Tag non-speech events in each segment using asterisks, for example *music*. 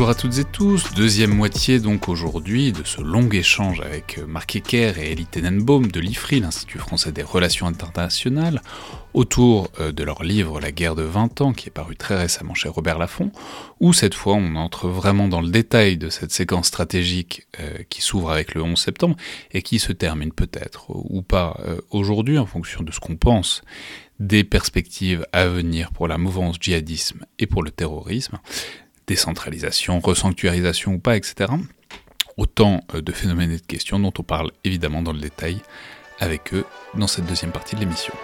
Bonjour à toutes et tous, deuxième moitié donc aujourd'hui de ce long échange avec Marc Ecker et Elie Tenenbaum de l'IFRI, l'Institut français des relations internationales, autour euh, de leur livre La guerre de 20 ans qui est paru très récemment chez Robert Laffont, où cette fois on entre vraiment dans le détail de cette séquence stratégique euh, qui s'ouvre avec le 11 septembre et qui se termine peut-être ou pas euh, aujourd'hui en fonction de ce qu'on pense des perspectives à venir pour la mouvance djihadisme et pour le terrorisme décentralisation, resanctuarisation ou pas, etc. Autant euh, de phénomènes et de questions dont on parle évidemment dans le détail avec eux dans cette deuxième partie de l'émission.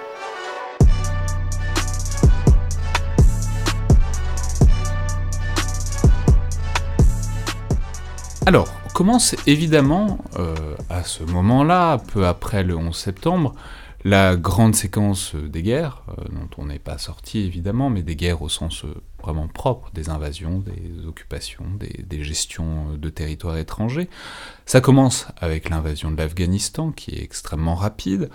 Alors, commence évidemment euh, à ce moment-là, peu après le 11 septembre, la grande séquence des guerres, euh, dont on n'est pas sorti évidemment, mais des guerres au sens euh, vraiment propre, des invasions, des occupations, des, gestions de territoires étrangers. Ça commence avec l'invasion de l'Afghanistan, qui est extrêmement rapide.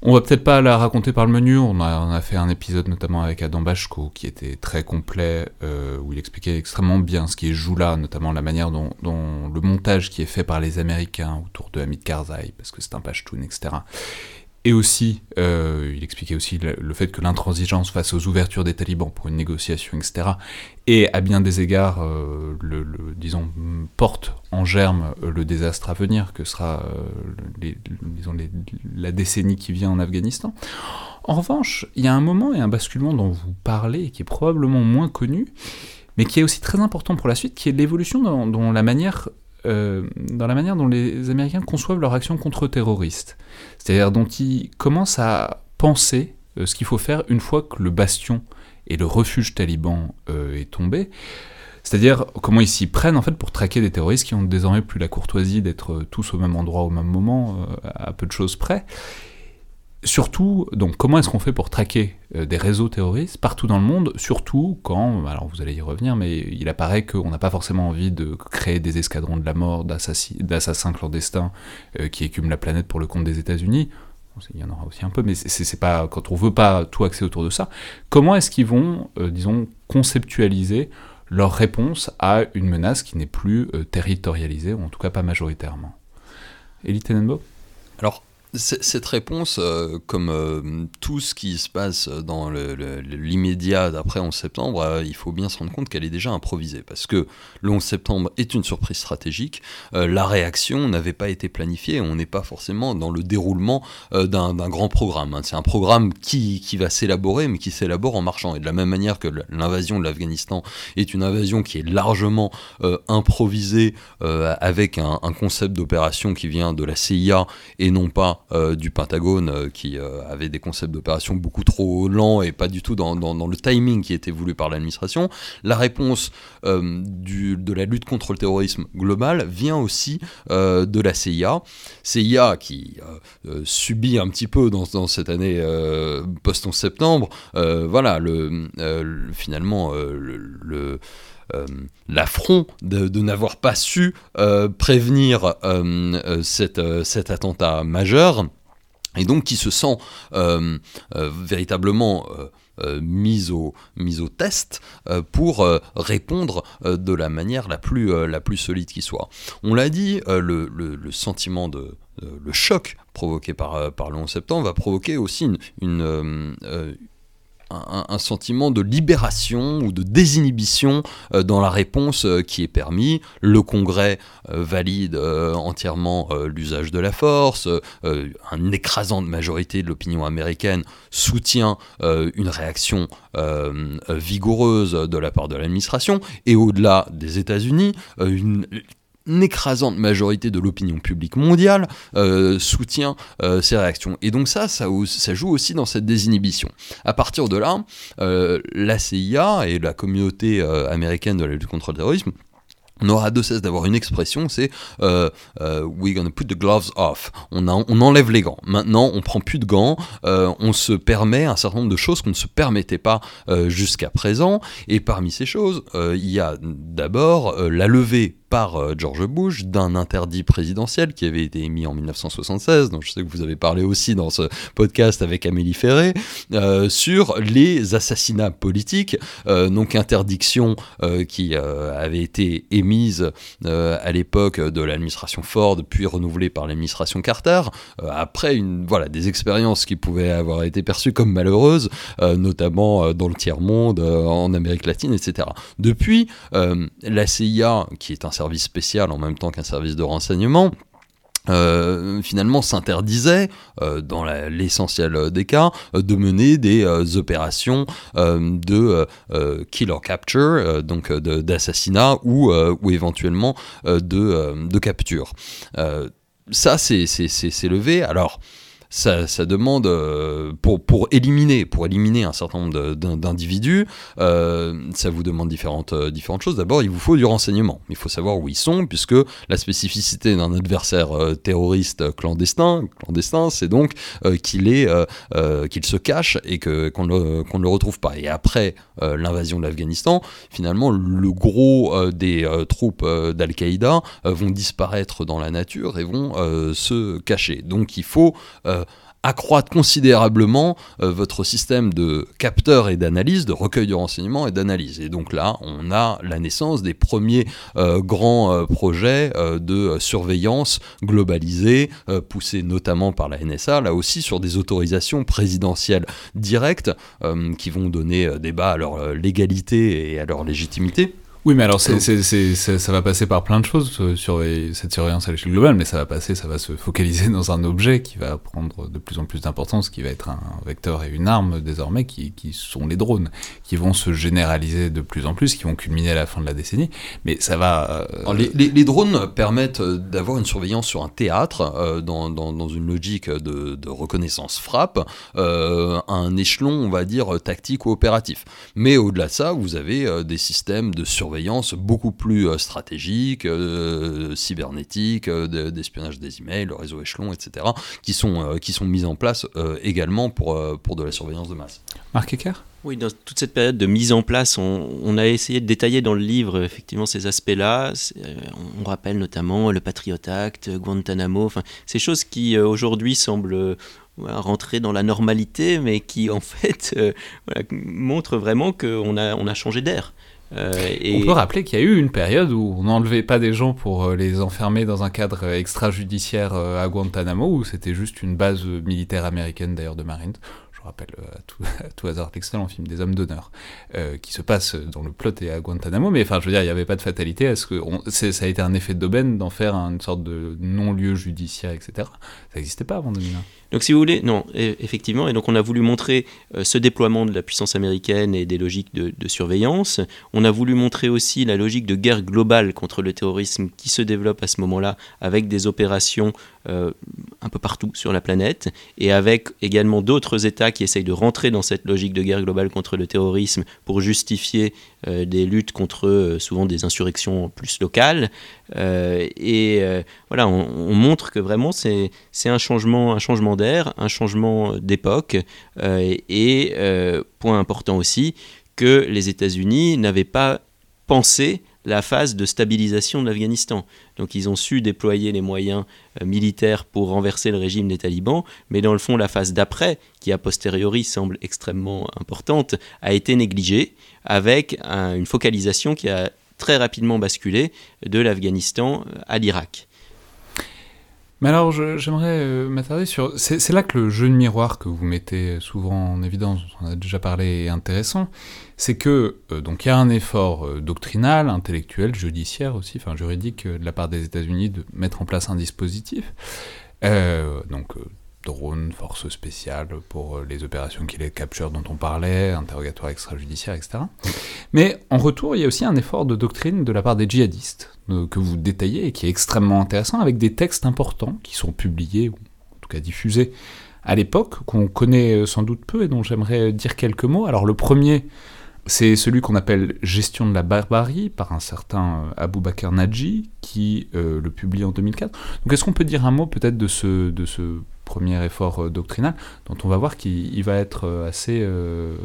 On va peut-être pas la raconter par le menu, on a, fait un épisode notamment avec Adam Bachko qui était très complet, euh, où il expliquait extrêmement bien ce qui est joue là, notamment la manière dont, le montage qui est fait par les Américains autour de Hamid Karzai, parce que c'est un Pashtun, etc. Et aussi, euh, il expliquait aussi le, fait que l'intransigeance face aux ouvertures des talibans pour une négociation, etc., et à bien des égards, euh, le, disons, porte en germe euh, le désastre à venir, que sera, la décennie qui vient en Afghanistan. En revanche, il y a un moment et un basculement dont vous parlez, qui est probablement moins connu, mais qui est aussi très important pour la suite, qui est l'évolution dans, la manière euh, dans la manière dont les Américains conçoivent leur action contre-terroriste. C'est-à-dire dont ils commencent à penser euh, ce qu'il faut faire une fois que le bastion et le refuge taliban euh, est tombé. C'est-à-dire comment ils s'y prennent en fait pour traquer des terroristes qui ont désormais plus la courtoisie d'être tous au même endroit au même moment, à peu de choses près. Surtout, donc, comment est-ce qu'on fait pour traquer euh, des réseaux terroristes partout dans le monde, surtout quand, alors vous allez y revenir, mais il apparaît qu'on n'a pas forcément envie de créer des escadrons de la mort, d'assassins clandestins euh, qui écument la planète pour le compte des États-Unis. Il y en aura aussi un peu, mais c'est pas quand on veut pas tout axer autour de ça. Comment est-ce qu'ils vont, euh, disons, conceptualiser leur réponse à une menace qui n'est plus territorialisée, ou en tout cas pas majoritairement? Elie Tenenbaum Alors, cette réponse, euh, comme euh, tout ce qui se passe dans l'immédiat d'après 11 septembre, euh, il faut bien se rendre compte qu'elle est déjà improvisée. Parce que le 11 septembre est une surprise stratégique, la réaction n'avait pas été planifiée, on n'est pas forcément dans le déroulement d'un grand programme. Hein. C'est un programme qui, va s'élaborer, mais qui s'élabore en marchant. Et de la même manière que l'invasion de l'Afghanistan est une invasion qui est largement improvisée avec un concept d'opération qui vient de la CIA et non pas euh, du Pentagone euh, qui euh, avait des concepts d'opération beaucoup trop lents et pas du tout dans, le timing qui était voulu par l'administration. La réponse de la lutte contre le terrorisme global vient aussi de la CIA. CIA qui subit un petit peu dans, cette année post-11 septembre, voilà, le, finalement, le l'affront de, n'avoir pas su euh, prévenir euh, cet attentat majeur, et donc qui se sent véritablement mise, au, au test pour répondre de la manière la plus, la plus solide qui soit. On l'a dit, le, le, sentiment de, le choc provoqué par, par le 11 septembre va provoquer aussi une, un, sentiment de libération ou de désinhibition euh, dans la réponse euh, qui est permis. Le Congrès euh, valide entièrement l'usage de la force, une écrasante majorité de l'opinion américaine soutient une réaction vigoureuse de la part de l'administration, et au-delà des États-Unis, une une écrasante majorité de l'opinion publique mondiale euh, soutient euh, ces réactions. Et donc ça, ça, joue aussi dans cette désinhibition. À partir de là, euh, la CIA et la communauté américaine de la lutte contre le terrorisme on aura de cesse d'avoir une expression, c'est euh, we're gonna put the gloves off. On, on, enlève les gants. Maintenant, on prend plus de gants. on se permet un certain nombre de choses qu'on ne se permettait pas jusqu'à présent. Et parmi ces choses, il y a d'abord la levée par George Bush d'un interdit présidentiel qui avait été émis en 1976, dont je sais que vous avez parlé aussi dans ce podcast avec Amélie Ferré, sur les assassinats politiques, donc interdiction qui avait été émise à l'époque de l'administration Ford, puis renouvelée par l'administration Carter, après une, voilà, des expériences qui pouvaient avoir été perçues comme malheureuses, notamment dans le tiers-monde, en Amérique latine, etc. Depuis, la CIA, qui est un service spécial en même temps qu'un service de renseignement, euh, finalement s'interdisait, euh, dans l'essentiel des cas, de mener des euh, opérations de kill or capture, donc d'assassinat ou, ou éventuellement de, de capture. ça, c'est levé. Alors, ça, demande euh, pour, pour éliminer pour éliminer un certain nombre d'individus, euh, ça vous demande différentes euh, différentes choses. D'abord, il vous faut du renseignement. Il faut savoir où ils sont, puisque la spécificité d'un adversaire terroriste clandestin, clandestin, c'est donc qu'il est qu'il se cache et que qu'on ne, ne le retrouve pas. Et après l'invasion de l'Afghanistan, finalement, le gros des troupes d'Al-Qaïda vont disparaître dans la nature et vont se cacher. Donc, il faut accroître considérablement euh, votre système de capteurs et d'analyse, de recueil de renseignements et d'analyse. Et donc là, on a la naissance des premiers euh, grands euh, projets de surveillance globalisée, poussés notamment par la NSA, là aussi sur des autorisations présidentielles directes qui vont donner débat à leur légalité et à leur légitimité. Oui, mais alors c'est, ça va passer par plein de choses euh, sur cette surveillance à l'échelle globale, mais ça va passer, ça va se focaliser *laughs* dans un objet qui va prendre de plus en plus d'importance, qui va être un vecteur et une arme désormais, qui, qui, sont les drones, qui vont se généraliser de plus en plus, qui vont culminer à la fin de la décennie. Mais ça va. Euh, les, les, drones permettent euh, d'avoir une surveillance sur un théâtre dans, dans, dans, une logique de, de reconnaissance frappe, euh, un échelon, on va dire, tactique ou opératif. Mais au-delà de ça, vous avez des systèmes de surveillance beaucoup plus euh, stratégique, euh, cybernétique, euh, d'espionnage des emails, le réseau échelon, etc., qui sont, qui sont mises en place également pour, pour de la surveillance de masse. Marc Ecker? Oui, dans toute cette période de mise en place, on, a essayé de détailler dans le livre effectivement ces aspects-là. On rappelle notamment le Patriot Act, Guantanamo, enfin, ces choses qui aujourd'hui semblent rentrer dans la normalité, mais qui en *laughs* fait montrent vraiment qu'on a, on a changé d'air. Euh, on peut rappeler qu'il y a eu une période où on n'enlevait pas des gens pour euh, les enfermer dans un cadre extrajudiciaire euh, à Guantanamo, où c'était juste une base militaire américaine d'ailleurs de Marines. Je rappelle à tout, *laughs* à tout hasard l'excellent film des hommes d'honneur, qui se passe dans le plot et à Guantanamo, mais enfin je veux dire, il n'y avait pas de fatalité, est-ce que ça a été un effet d'aubaine d'en faire une sorte de non-lieu judiciaire, etc. Ça n'existait pas avant 2001. Donc si vous voulez, non, e, effectivement, et donc on a voulu montrer euh, ce déploiement de la puissance américaine et des logiques de, surveillance. On a voulu montrer aussi la logique de guerre globale contre le terrorisme qui se développe à ce moment-là avec des opérations euh, un peu partout sur la planète et avec également d'autres États qui essayent de rentrer dans cette logique de guerre globale contre le terrorisme pour justifier euh, des luttes contre souvent des insurrections plus locales. et voilà, on, on, montre que vraiment c'est un changement, un changement un changement d'époque, euh, et euh, point important aussi, que les États-Unis n'avaient pas pensé la phase de stabilisation de l'Afghanistan. Donc ils ont su déployer les moyens euh, militaires pour renverser le régime des talibans, mais dans le fond la phase d'après, qui a posteriori semble extrêmement importante, a été négligée, avec une focalisation qui a très rapidement basculé de l'Afghanistan à l'Irak. Mais alors, j'aimerais euh, m'attarder sur. C'est là que le jeu de miroir que vous mettez souvent en évidence, on en a déjà parlé, est intéressant. C'est que, euh, donc, il y a un effort euh, doctrinal, intellectuel, judiciaire aussi, enfin juridique, de la part des États-Unis de mettre en place un dispositif. donc, drones, forces spéciales pour les opérations qui les capturent dont on parlait, interrogatoire extrajudiciaire, etc. Mais en retour, il y a aussi un effort de doctrine de la part des djihadistes, euh, que vous détaillez et qui est extrêmement intéressant, avec des textes importants qui sont publiés, ou en tout cas diffusés à l'époque, qu'on connaît euh, sans doute peu et dont j'aimerais dire quelques mots. Alors le premier, c'est celui qu'on appelle Gestion de la barbarie par un certain euh, Abou Bakr Naji qui le publie en 2004. Donc est-ce qu'on peut dire un mot peut-être de ce, de ce premier effort doctrinal, dont on va voir qu'il va être assez...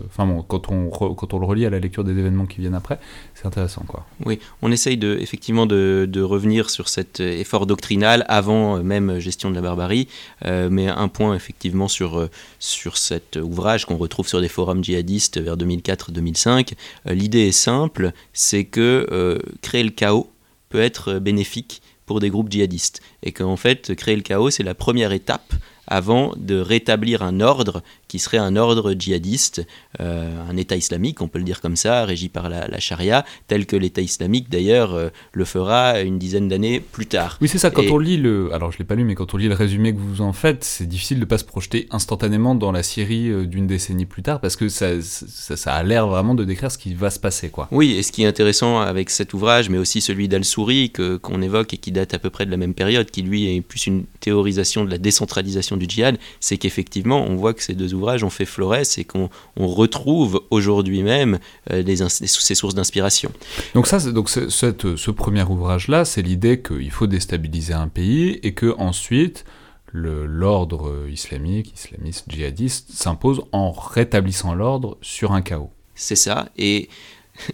Enfin bon, quand on, quand on le relie à la lecture des événements qui viennent après, c'est intéressant. Quoi. Oui, on essaye de, effectivement de, de revenir sur cet effort doctrinal avant même gestion de la barbarie, mais un point effectivement sur, sur cet ouvrage qu'on retrouve sur des forums djihadistes vers 2004-2005, l'idée est simple, c'est que créer le chaos peut être bénéfique pour des groupes djihadistes. Et qu'en fait, créer le chaos, c'est la première étape avant de rétablir un ordre qui serait un ordre djihadiste, euh, un État islamique, on peut le dire comme ça, régi par la, charia, tel que l'État islamique d'ailleurs euh, le fera une dizaine d'années plus tard. Oui, c'est ça, quand on lit le. Alors je ne l'ai pas lu, mais quand on lit le résumé que vous en faites, c'est difficile de ne pas se projeter instantanément dans la Syrie euh, d'une décennie plus tard, parce que ça, ça, a l'air vraiment de décrire ce qui va se passer. Quoi. Oui, et ce qui est intéressant avec cet ouvrage, mais aussi celui d'Al-Souri, qu'on évoque et qui date à peu près de la même période, qui lui est plus une théorisation de la décentralisation du djihad, c'est qu'effectivement, on voit que ces deux ouvrages ont fait florès et qu'on retrouve aujourd'hui même euh, ces sources d'inspiration. Donc ça, donc ce premier ouvrage-là, c'est l'idée qu'il faut déstabiliser un pays et que ensuite l'ordre islamique, islamiste, djihadiste s'impose en rétablissant l'ordre sur un chaos. C'est ça, et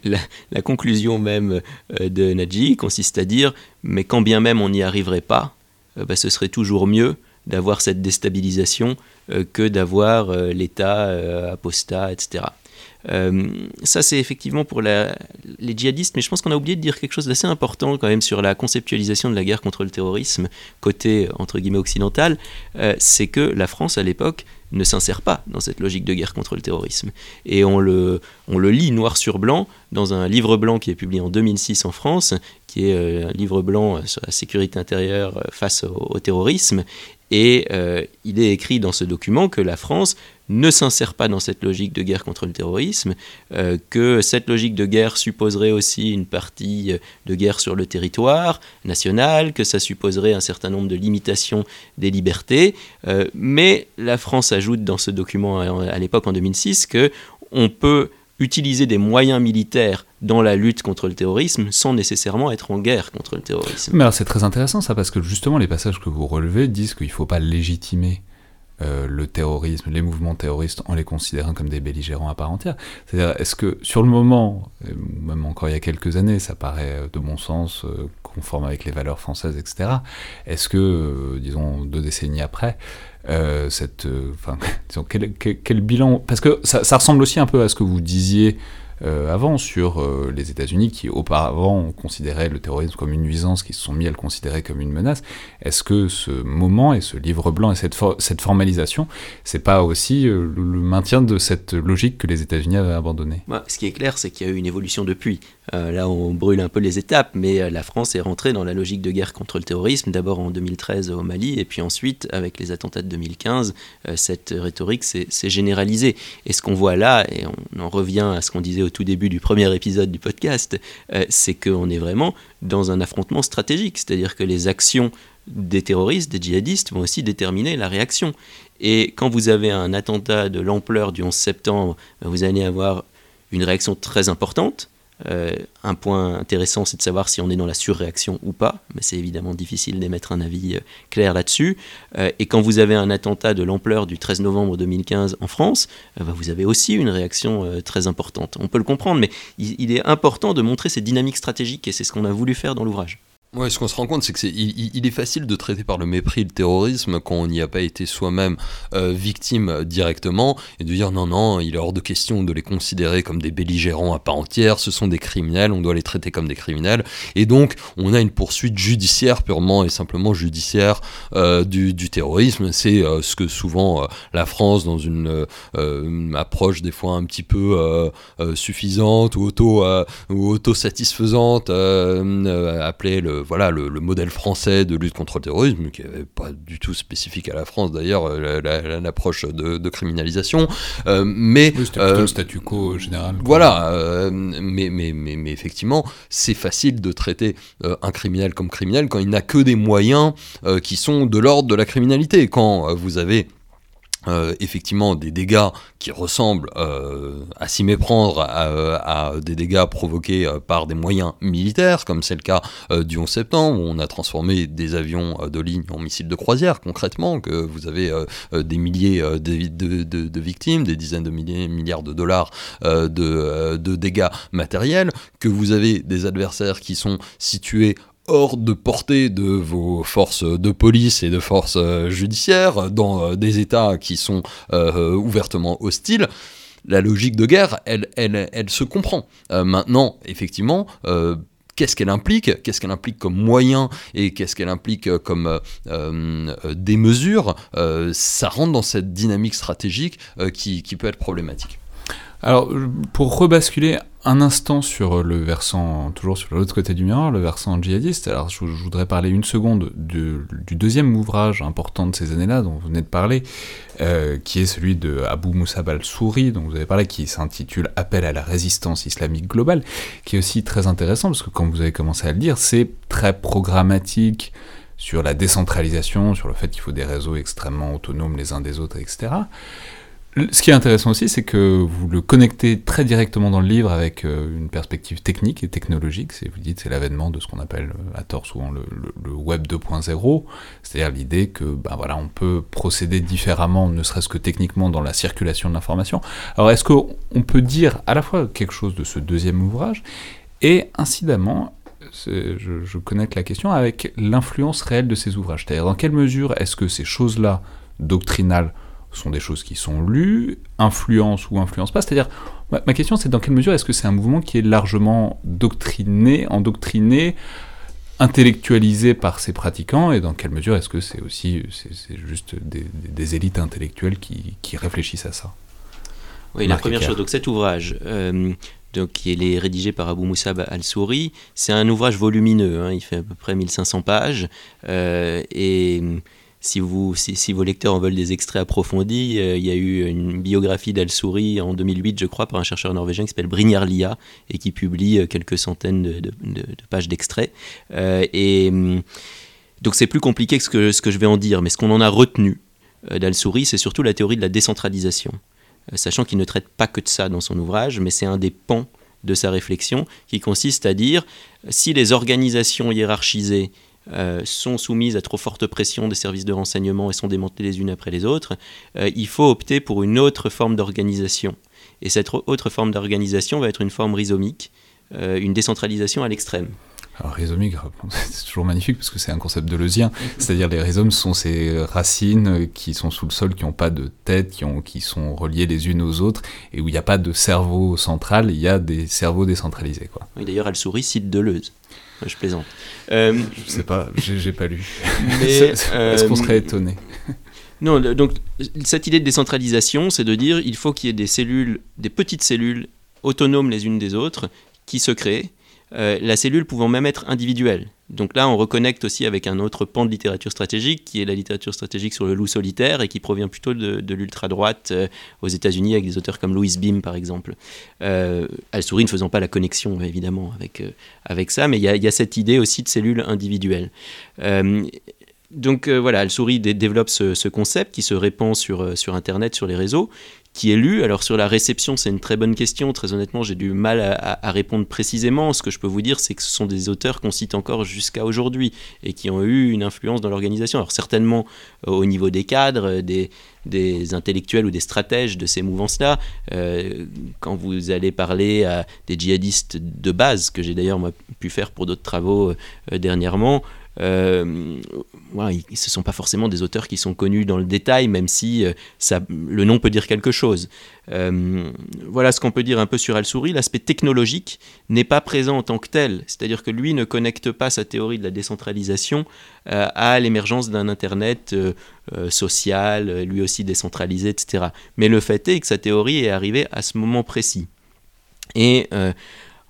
la, conclusion même euh, de Nadji consiste à dire, mais quand bien même on n'y arriverait pas, euh, bah, ce serait toujours mieux d'avoir cette déstabilisation euh, que d'avoir euh, l'État euh, apostat, etc. ça, c'est effectivement pour les djihadistes, mais je pense qu'on a oublié de dire quelque chose d'assez important quand même sur la conceptualisation de la guerre contre le terrorisme, côté entre guillemets occidental, c'est que la France à l'époque ne s'insère pas dans cette logique de guerre contre le terrorisme. Et on le, on le lit noir sur blanc dans un livre blanc qui est publié en 2006 en France, qui est un livre blanc sur la sécurité intérieure face au terrorisme, et euh, il est écrit dans ce document que la France ne s'insère pas dans cette logique de guerre contre le terrorisme, euh, que cette logique de guerre supposerait aussi une partie euh, de guerre sur le territoire national, que ça supposerait un certain nombre de limitations des libertés. mais la France ajoute dans ce document à, l'époque en 2006 que on peut utiliser des moyens militaires dans la lutte contre le terrorisme sans nécessairement être en guerre contre le terrorisme. Mais c'est très intéressant ça, parce que justement les passages que vous relevez disent qu'il ne faut pas légitimer euh, le terrorisme, les mouvements terroristes en les considérant comme des belligérants à part entière. C'est-à-dire, est-ce que sur le moment, même encore il y a quelques années, ça paraît de bon sens, euh, conforme avec les valeurs françaises, etc. Est-ce que, euh, disons, deux décennies après, euh, euh, *laughs* quel, bilan Parce que ça, ressemble aussi un peu à ce que vous disiez euh, avant sur les États-Unis qui auparavant considéraient le terrorisme comme une nuisance, qui se sont mis à le considérer comme une menace. Est-ce que ce moment et ce livre blanc et cette, cette formalisation, c'est pas aussi le, maintien de cette logique que les États-Unis avaient abandonnée? Ce qui est clair, c'est qu'il y a eu une évolution depuis. Là, on brûle un peu les étapes, mais la France est rentrée dans la logique de guerre contre le terrorisme, d'abord en 2013 au Mali, et puis ensuite, avec les attentats de 2015, cette rhétorique s'est généralisée. Et ce qu'on voit là, et on en revient à ce qu'on disait au tout début du premier épisode du podcast, euh, c'est qu'on est vraiment dans un affrontement stratégique, c'est-à-dire que les actions des terroristes, des djihadistes vont aussi déterminer la réaction. Et quand vous avez un attentat de l'ampleur du 11 septembre, vous allez avoir une réaction très importante, euh, un point intéressant, c'est de savoir si on est dans la surréaction ou pas, mais c'est évidemment difficile d'émettre un avis euh, clair là-dessus. Euh, et quand vous avez un attentat de l'ampleur du 13 novembre 2015 en France, bah, vous avez aussi une réaction très importante. On peut le comprendre, mais il, est important de montrer ces dynamiques stratégiques, et c'est ce qu'on a voulu faire dans l'ouvrage. Ouais, ce qu'on se rend compte, c'est que il, est facile de traiter par le mépris le terrorisme quand on n'y a pas été soi-même euh, victime directement et de dire non, non, il est hors de question de les considérer comme des belligérants à part entière, ce sont des criminels, on doit les traiter comme des criminels. Et donc, on a une poursuite judiciaire, purement et simplement judiciaire euh, du, terrorisme. C'est euh, ce que souvent la France, dans une, approche des fois un petit peu suffisante ou auto, auto-satisfaisante, appelait le voilà, le, modèle français de lutte contre le terrorisme, qui n'est pas du tout spécifique à la France d'ailleurs, euh, l'approche de, criminalisation. Euh, mais c'était plutôt le euh, statu quo général. Voilà, mais, mais, mais, mais, effectivement, c'est facile de traiter un criminel comme criminel quand il n'a que des moyens qui sont de l'ordre de la criminalité. Quand vous avez euh, effectivement des dégâts qui ressemblent euh, à s'y méprendre à, des dégâts provoqués euh, par des moyens militaires, comme c'est le cas du 11 septembre, où on a transformé des avions de ligne en missiles de croisière, concrètement, que vous avez des milliers de, victimes, des dizaines de milliards de dollars de dégâts matériels, que vous avez des adversaires qui sont situés hors de portée de vos forces de police et de forces euh, judiciaires dans euh, des États qui sont euh, ouvertement hostiles, la logique de guerre, elle, elle, elle se comprend. maintenant, effectivement, qu'est-ce qu'elle implique, qu'est-ce qu'elle implique comme moyen et qu'est-ce qu'elle implique comme des mesures, ça rentre dans cette dynamique stratégique qui, qui, peut être problématique. Alors, pour rebasculer un instant sur le versant, toujours sur l'autre côté du miroir, le versant djihadiste. Alors, je, voudrais parler une seconde du deuxième ouvrage important de ces années-là, dont vous venez de parler, euh, qui est celui de Abu Moussab al-Souri, dont vous avez parlé, qui s'intitule Appel à la résistance islamique globale, qui est aussi très intéressant, parce que comme vous avez commencé à le dire, c'est très programmatique sur la décentralisation, sur le fait qu'il faut des réseaux extrêmement autonomes les uns des autres, etc. Ce qui est intéressant aussi, c'est que vous le connectez très directement dans le livre avec euh, une perspective technique et technologique. Vous dites c'est l'avènement de ce qu'on appelle euh, à tort souvent le, Web 2.0, c'est-à-dire l'idée que ben voilà, on peut procéder différemment, ne serait-ce que techniquement, dans la circulation de l'information. Alors est-ce qu'on peut dire à la fois quelque chose de ce deuxième ouvrage et incidemment je, je, connecte la question avec l'influence réelle de ces ouvrages. C'est-à-dire dans quelle mesure est-ce que ces choses-là, doctrinales, sont des choses qui sont lues, influencent ou influencent pas. C'est-à-dire, ma, question c'est dans quelle mesure est-ce que c'est un mouvement qui est largement doctriné, endoctriné, intellectualisé par ses pratiquants, et dans quelle mesure est-ce que c'est aussi c'est, juste des, élites intellectuelles qui, réfléchissent à ça? Oui, la première chose, donc cet ouvrage, euh, donc, qui est rédigé par Abou Moussa al-Souri, c'est un ouvrage volumineux, hein, il fait à peu près 1500 pages, euh, et si, vous, si, vos lecteurs en veulent des extraits approfondis, euh, il y a eu une biographie d'Al-Souri en 2008, je crois, par un chercheur norvégien qui s'appelle Brynjar Lia et qui publie euh, quelques centaines de, pages d'extraits. Euh, et hum, donc c'est plus compliqué que ce, que ce que je vais en dire, mais ce qu'on en a retenu d'Al-Souri, c'est surtout la théorie de la décentralisation. sachant qu'il ne traite pas que de ça dans son ouvrage, mais c'est un des pans de sa réflexion qui consiste à dire si les organisations hiérarchisées euh, sont soumises à trop forte pression des services de renseignement et sont démantelées les unes après les autres, euh, il faut opter pour une autre forme d'organisation. Et cette autre forme d'organisation va être une forme rhizomique, euh, une décentralisation à l'extrême. Alors rhizomique, *laughs* c'est toujours magnifique parce que c'est un concept de leusien, c'est-à-dire les rhizomes sont ces racines qui sont sous le sol, qui n'ont pas de tête, qui, ont, qui sont reliées les unes aux autres, et où il n'y a pas de cerveau central, il y a des cerveaux décentralisés. Quoi. Oui, D'ailleurs, elle sourit cite Deleuze. Je plaisante. Euh, je sais pas, j'ai pas lu. *laughs* Est-ce qu'on serait étonné? Non, donc cette idée de décentralisation, c'est de dire il faut qu'il y ait des cellules, des petites cellules autonomes les unes des autres, qui se créent euh, la cellule pouvant même être individuelle. Donc là, on reconnecte aussi avec un autre pan de littérature stratégique, qui est la littérature stratégique sur le loup solitaire, et qui provient plutôt de, l'ultra-droite euh, aux États-Unis, avec des auteurs comme Louis Beam, par exemple. Euh, Al-Souri ne faisant pas la connexion, évidemment, avec, euh, avec ça, mais il y, a cette idée aussi de cellule individuelle. donc voilà, Al-Souri développe ce, ce, concept qui se répand sur, sur Internet, sur les réseaux, qui est lu. Alors sur la réception, c'est une très bonne question. Très honnêtement, j'ai du mal à, répondre précisément. Ce que je peux vous dire, c'est que ce sont des auteurs qu'on cite encore jusqu'à aujourd'hui et qui ont eu une influence dans l'organisation. Alors certainement euh, au niveau des cadres, des, intellectuels ou des stratèges de ces mouvances-là. Euh, quand vous allez parler à des djihadistes de base, que j'ai d'ailleurs pu faire pour d'autres travaux euh, dernièrement, euh, ouais, ce ne sont pas forcément des auteurs qui sont connus dans le détail, même si euh, ça, le nom peut dire quelque chose. Euh, voilà ce qu'on peut dire un peu sur Al-Souri. L'aspect technologique n'est pas présent en tant que tel, c'est-à-dire que lui ne connecte pas sa théorie de la décentralisation à l'émergence d'un Internet social, lui aussi décentralisé, etc. Mais le fait est que sa théorie est arrivée à ce moment précis. Et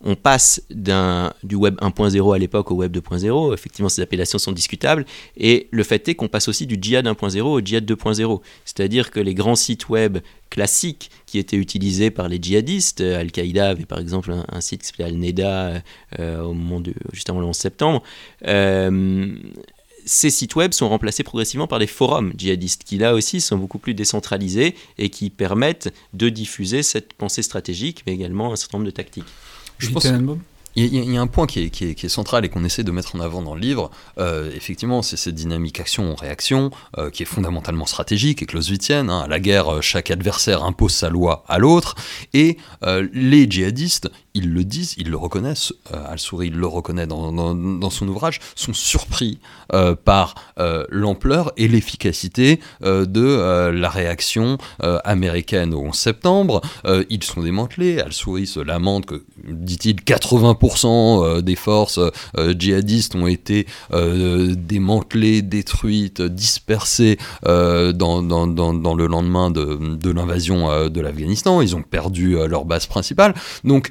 on passe du web 1.0 à l'époque au web 2.0, effectivement ces appellations sont discutables, et le fait est qu'on passe aussi du djihad 1.0 au djihad 2.0, c'est-à-dire que les grands sites web classiques qui étaient utilisés par les djihadistes, Al-Qaïda avait par exemple un, site qui s'appelait Al-Neda euh, au du, juste avant le 11 septembre, euh, ces sites web sont remplacés progressivement par des forums djihadistes qui là aussi sont beaucoup plus décentralisés et qui permettent de diffuser cette pensée stratégique mais également un certain nombre de tactiques. Je pense... Il y, a un point qui est, central et qu'on essaie de mettre en avant dans le livre. Euh, effectivement, c'est cette dynamique action-réaction euh, qui est fondamentalement stratégique et clausewitzienne. Hein. À la guerre, euh, chaque adversaire impose sa loi à l'autre. Et les djihadistes, ils le disent, ils le reconnaissent, euh, Al-Souri le reconnaît dans, son ouvrage, sont surpris euh, par euh, l'ampleur et l'efficacité de la réaction américaine au 11 septembre. ils sont démantelés, Al-Souri se lamente que, dit-il, 80% des forces djihadistes ont été démantelées, détruites, dispersées dans, le lendemain de, de l'invasion de l'Afghanistan. Ils ont perdu leur base principale. Donc,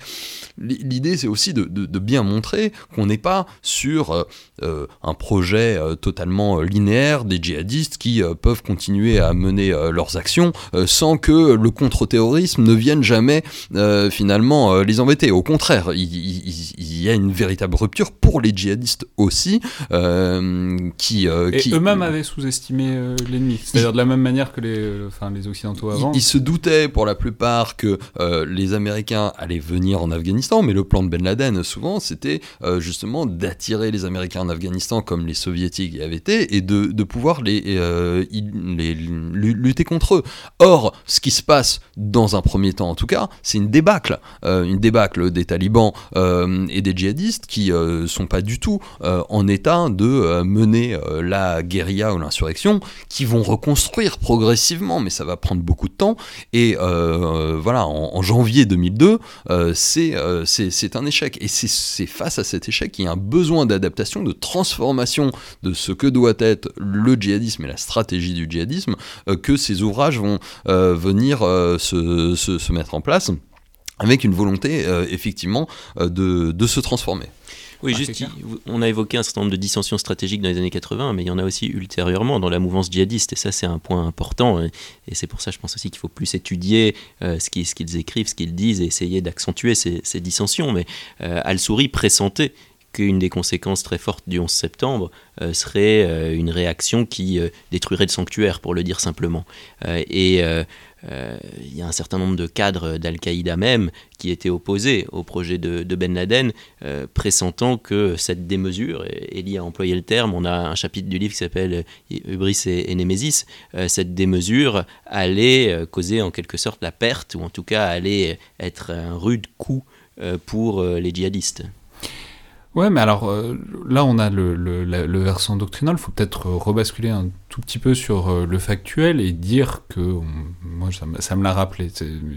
L'idée, c'est aussi de, bien montrer qu'on n'est pas sur euh, euh, un projet euh, totalement linéaire des djihadistes qui peuvent continuer à mener leurs actions sans que le contre-terrorisme ne vienne jamais finalement les embêter. Au contraire, il, y a une véritable rupture pour les djihadistes aussi, qui, eux-mêmes avaient sous-estimé l'ennemi, c'est-à-dire de la même manière que les, enfin, les Occidentaux avant. Ils, se doutaient pour la plupart que les Américains allaient venir en Afghanistan mais le plan de Ben Laden, souvent, c'était euh, justement d'attirer les Américains en Afghanistan comme les Soviétiques y avaient été, et de, pouvoir les, euh, lutter contre eux. Or, ce qui se passe dans un premier temps, en tout cas, c'est une débâcle, euh, une débâcle des talibans et des djihadistes qui sont pas du tout en état de mener la guérilla ou l'insurrection, qui vont reconstruire progressivement, mais ça va prendre beaucoup de temps. Et voilà, en janvier 2002, c'est euh, c'est un échec. Et c'est face à cet échec qu'il y a un besoin d'adaptation, de transformation de ce que doit être le djihadisme et la stratégie du djihadisme euh, que ces ouvrages vont euh, venir se, mettre en place avec une volonté effectivement de se transformer. Oui, ah, juste, on a évoqué un certain nombre de dissensions stratégiques dans les années 80, mais il y en a aussi ultérieurement dans la mouvance djihadiste, et ça c'est un point important, et, c'est pour ça je pense aussi qu'il faut plus étudier euh, ce qu'ils écrivent, ce qu'ils disent, et essayer d'accentuer ces, dissensions. Mais euh, Al-Souri pressentait qu'une des conséquences très fortes du 11 septembre euh, serait une réaction qui détruirait le sanctuaire, pour le dire simplement. et il y a un certain nombre de cadres d'Al-Qaïda même qui étaient opposés au projet de, Ben Laden, euh, pressentant que cette démesure, et Elie a employé le terme, on a un chapitre du livre qui s'appelle Hubris et, Némésis, euh, cette démesure allait causer en quelque sorte la perte, ou en tout cas allait être un rude coup pour les djihadistes. Ouais, mais alors euh, là, on a le, le, versant doctrinal. Il faut peut-être rebasculer un tout petit peu sur euh, le factuel et dire que, moi, ça, me l'a rappelé,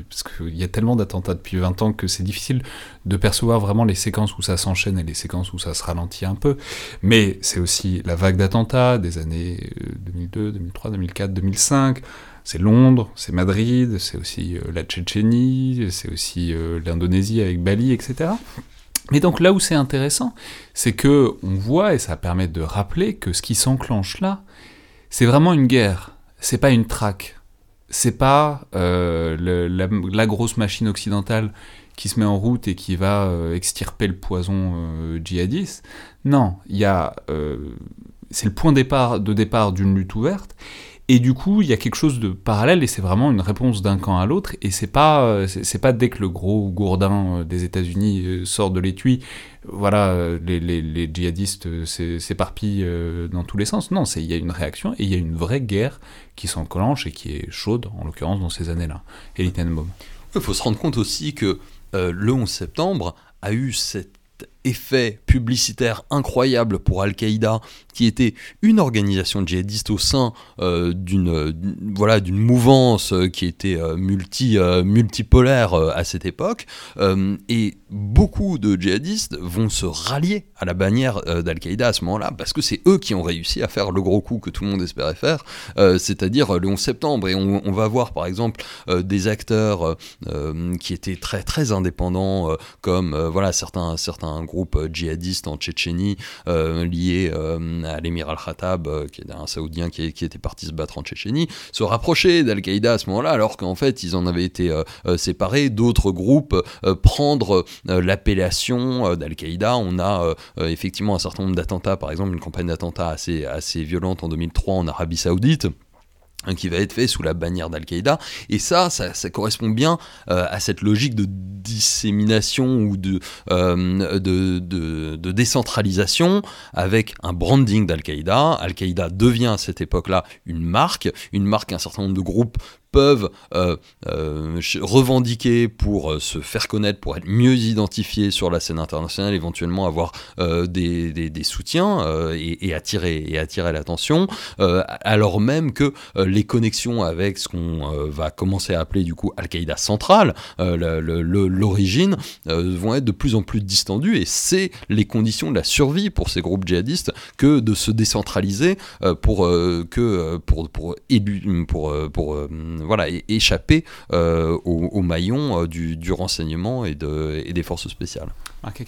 parce qu'il y a tellement d'attentats depuis 20 ans que c'est difficile de percevoir vraiment les séquences où ça s'enchaîne et les séquences où ça se ralentit un peu. Mais c'est aussi la vague d'attentats des années 2002, 2003, 2004, 2005 c'est Londres, c'est Madrid, c'est aussi euh, la Tchétchénie, c'est aussi l'Indonésie avec Bali, etc. Mais donc là où c'est intéressant, c'est que on voit, et ça permet de rappeler que ce qui s'enclenche là, c'est vraiment une guerre, c'est pas une traque, c'est pas euh, la, grosse machine occidentale qui se met en route et qui va euh, extirper le poison euh, djihadiste. Non, il y a, c'est le point de départ d'une lutte ouverte. Et du coup, il y a quelque chose de parallèle et c'est vraiment une réponse d'un camp à l'autre. Et c'est pas, euh, c'est pas dès que le gros gourdin euh, des États-Unis euh, sort de l'étui, voilà, les, djihadistes s'éparpillent dans tous les sens. Non, il y a une réaction et il y a une vraie guerre qui s'enclenche et qui est chaude, en l'occurrence dans ces années-là. Et Il faut se rendre compte aussi que le 11 septembre a eu cet effet publicitaire incroyable pour Al-Qaïda qui était une organisation djihadiste au sein euh, d'une voilà d'une mouvance euh, qui était euh, multi multipolaire à cette époque. Et beaucoup de djihadistes vont se rallier à la bannière d'Al-Qaïda à ce moment-là parce que c'est eux qui ont réussi à faire le gros coup que tout le monde espérait faire c'est-à-dire le 11 septembre. Et on, va voir par exemple des acteurs qui étaient très très indépendants comme voilà certains certains groupe djihadiste en Tchétchénie lié à l'émir al-Khattab, qui est un saoudien qui, était parti se battre en Tchétchénie, se rapprocher d'Al-Qaïda à ce moment-là, alors qu'en fait ils en avaient été séparés, d'autres groupes prendre l'appellation d'Al-Qaïda. On a effectivement un certain nombre d'attentats, par exemple une campagne d'attentats assez, assez violente en 2003 en Arabie Saoudite. Qui va être fait sous la bannière d'Al-Qaïda. Et ça, ça, correspond bien euh, à cette logique de dissémination ou de, euh, de, de, décentralisation avec un branding d'Al-Qaïda. Al-Qaïda devient à cette époque-là une marque, une marque qu'un certain nombre de groupes peuvent euh, euh, revendiquer pour euh, se faire connaître, pour être mieux identifiés sur la scène internationale, éventuellement avoir des, soutiens et, attirer, et attirer l'attention, alors même que les connexions avec ce qu'on va commencer à appeler du coup Al-Qaïda centrale, l'origine, vont être de plus en plus distendues et c'est les conditions de la survie pour ces groupes djihadistes que de se décentraliser pour que pour, pour voilà, échapper euh, aux, maillons euh, du, renseignement et, de, et des forces spéciales. Marc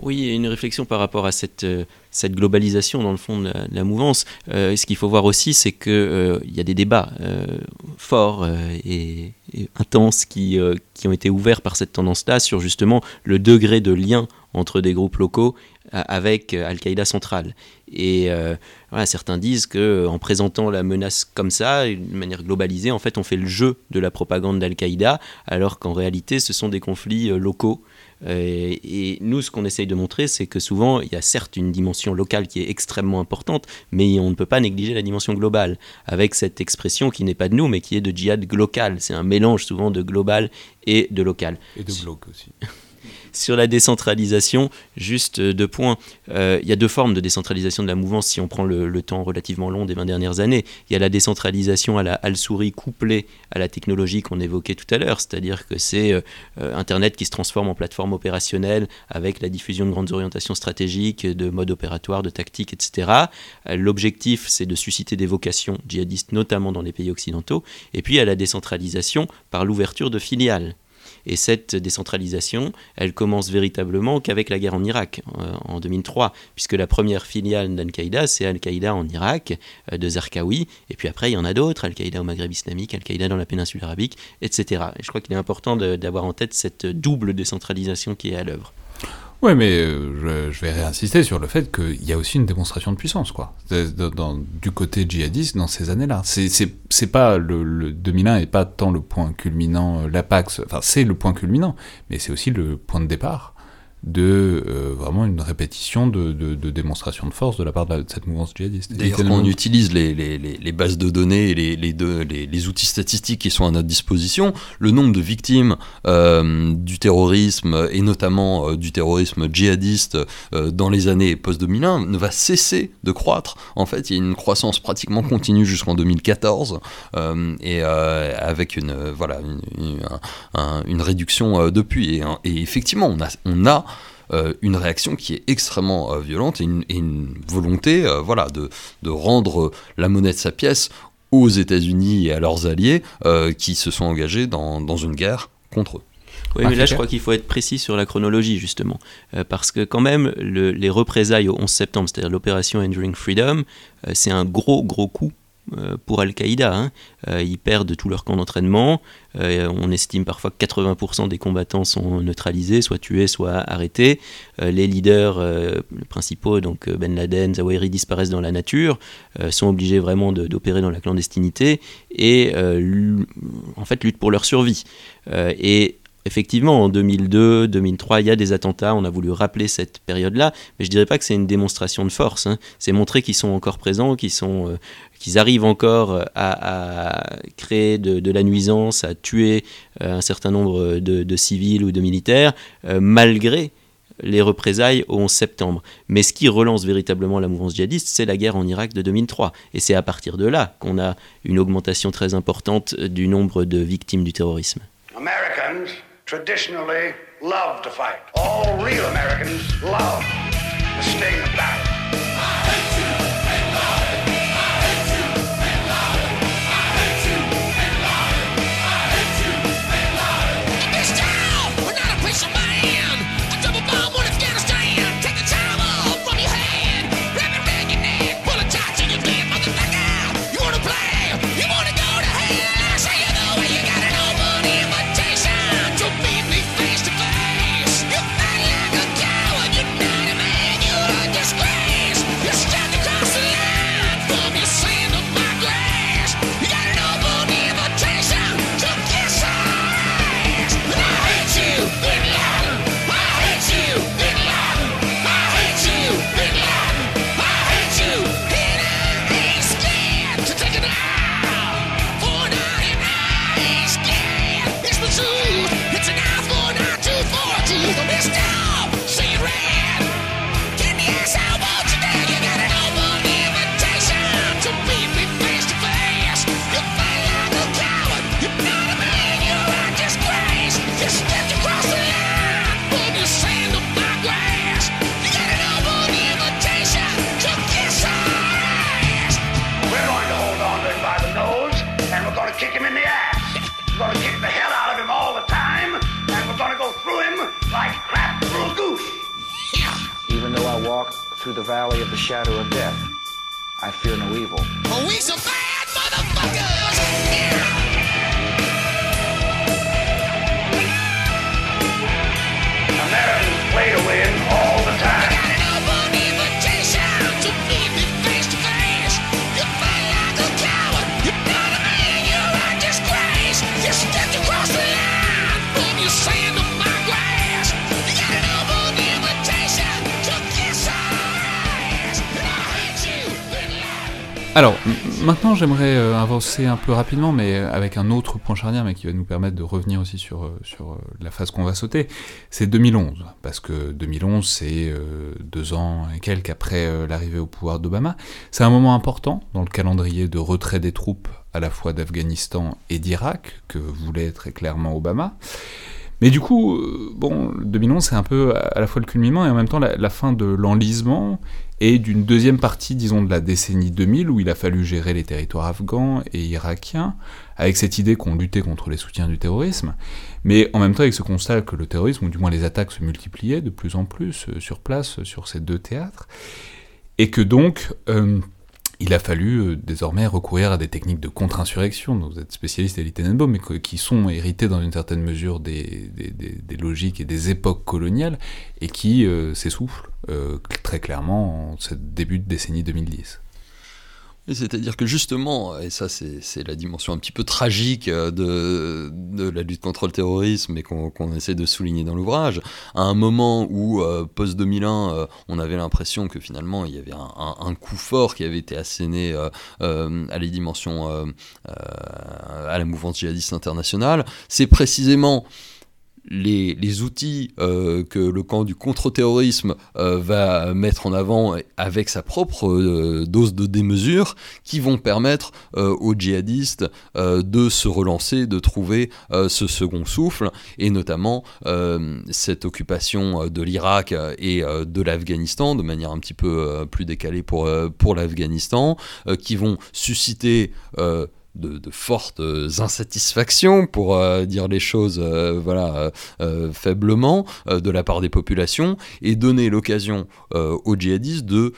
oui, une réflexion par rapport à cette, euh, cette globalisation dans le fond de la, mouvance. ce qu'il faut voir aussi, c'est qu'il il y a des débats forts et, intenses qui, qui ont été ouverts par cette tendance-là sur justement le degré de lien entre des groupes locaux avec Al-Qaïda centrale. Et euh, certains disent que en présentant la menace comme ça, d'une manière globalisée, en fait, on fait le jeu de la propagande d'Al-Qaïda, alors qu'en réalité, ce sont des conflits euh, locaux. Euh, et nous, ce qu'on essaye de montrer, c'est que souvent, il y a certes une dimension locale qui est extrêmement importante, mais on ne peut pas négliger la dimension globale, avec cette expression qui n'est pas de nous, mais qui est de djihad local. C'est un mélange souvent de global et de local. Et de bloc aussi. *laughs* Sur la décentralisation, juste euh, deux points. Euh, il y a deux formes de décentralisation de la mouvance si on prend le, temps relativement long des 20 dernières années. Il y a la décentralisation à la Al-Souri couplée à la technologie qu'on évoquait tout à l'heure, c'est-à-dire que c'est euh, Internet qui se transforme en plateforme opérationnelle avec la diffusion de grandes orientations stratégiques, de modes opératoires, de tactiques, etc. L'objectif, c'est de susciter des vocations djihadistes, notamment dans les pays occidentaux. Et puis, a la décentralisation par l'ouverture de filiales. Et cette décentralisation, elle commence véritablement qu'avec la guerre en Irak euh, en 2003, puisque la première filiale d'Al-Qaïda, c'est Al-Qaïda en Irak, euh, de Zarqawi, et puis après il y en a d'autres, Al-Qaïda au Maghreb islamique, Al-Qaïda dans la péninsule arabique, etc. Et je crois qu'il est important d'avoir en tête cette double décentralisation qui est à l'œuvre. Oui, mais euh, je, vais réinsister sur le fait qu'il y a aussi une démonstration de puissance, quoi. du côté djihadiste, dans ces années-là. C'est pas le, le 2001 et pas tant le point culminant, euh, l'APAX, enfin c'est le point culminant, mais c'est aussi le point de départ de euh, vraiment une répétition de, de, démonstration de force de la part de, cette mouvance djihadiste. D'ailleurs, quand on utilise les, les, les, bases de données et les, les, les, outils statistiques qui sont à notre disposition, le nombre de victimes euh, du terrorisme, et notamment euh, du terrorisme djihadiste dans les années post-2001, ne va cesser de croître. En fait, il y a une croissance pratiquement continue jusqu'en 2014, et avec une, voilà, une, une, réduction depuis. Et, et, effectivement, on a, on a euh, une réaction qui est extrêmement euh, violente et une, volonté euh, voilà, de, de, rendre la monnaie de sa pièce aux États-Unis et à leurs alliés qui se sont engagés dans, dans une guerre contre eux. Oui, mais là, je crois qu'il faut être précis sur la chronologie, justement. parce que, quand même, les représailles au 11 septembre, c'est-à-dire l'opération Enduring Freedom, c'est un gros, gros coup euh, pour Al-Qaïda. Hein. Euh, ils perdent tout leur camp d'entraînement. Euh, on estime parfois que 80% des combattants sont neutralisés, soit tués, soit arrêtés. les leaders principaux, donc Ben Laden, Zawahiri, disparaissent dans la nature, sont obligés vraiment d'opérer dans la clandestinité et en fait luttent pour leur survie. et effectivement, en 2002, 2003, il y a des attentats, on a voulu rappeler cette période-là, mais je dirais pas que c'est une démonstration de force. Hein. C'est montrer qu'ils sont encore présents, qu'ils euh, arrivent encore à, créer de, la nuisance, à tuer euh, un certain nombre de, civils ou de militaires, euh, malgré les représailles au 11 septembre. Mais ce qui relance véritablement la mouvance djihadiste, c'est la guerre en Irak de 2003. Et c'est à partir de là qu'on a une augmentation très importante du nombre de victimes du terrorisme. Traditionally love to fight. All real Americans love the sting of battle. J'aimerais euh, avancer un peu rapidement, mais avec un autre point charnière, mais qui va nous permettre de revenir aussi sur, euh, sur euh, la phase qu'on va sauter. C'est 2011, parce que 2011, c'est deux ans et quelques après l'arrivée au pouvoir d'Obama. C'est un moment important dans le calendrier de retrait des troupes à la fois d'Afghanistan et d'Irak, que voulait très clairement Obama. Mais du coup, euh, bon, 2011, c'est un peu à la fois le culminant et en même temps la, fin de l'enlisement et d'une deuxième partie, disons, de la décennie 2000, où il a fallu gérer les territoires afghans et irakiens, avec cette idée qu'on luttait contre les soutiens du terrorisme, mais en même temps avec ce constat que le terrorisme, ou du moins les attaques, se multipliaient de plus en plus euh, sur place, euh, sur ces deux théâtres, et que donc... il a fallu euh, désormais recourir à des techniques de contre-insurrection, dont vous êtes spécialiste Elie Tenenbaum, mais qui sont héritées dans une certaine mesure des, des- des- des logiques et des époques coloniales, et qui euh, s'essoufflent euh, très clairement en ce début de décennie 2010. C'est-à-dire que justement, et ça c'est la dimension un petit peu tragique euh, de, la lutte contre le terrorisme et qu'on essaie de souligner dans l'ouvrage, à un moment où, euh, post-2001, euh, on avait l'impression que finalement il y avait un, coup fort qui avait été asséné à les dimensions, à la mouvance djihadiste internationale, c'est précisément les, outils euh, que le camp du contre-terrorisme euh, va mettre en avant avec sa propre euh, dose de démesure qui vont permettre aux djihadistes de se relancer, de trouver ce second souffle et notamment cette occupation de l'Irak et de l'Afghanistan de manière un petit peu plus décalée pour, pour l'Afghanistan qui vont susciter de, fortes insatisfactions, pour euh, dire les choses euh, euh, faiblement, de la part des populations, et donner l'occasion aux djihadistes de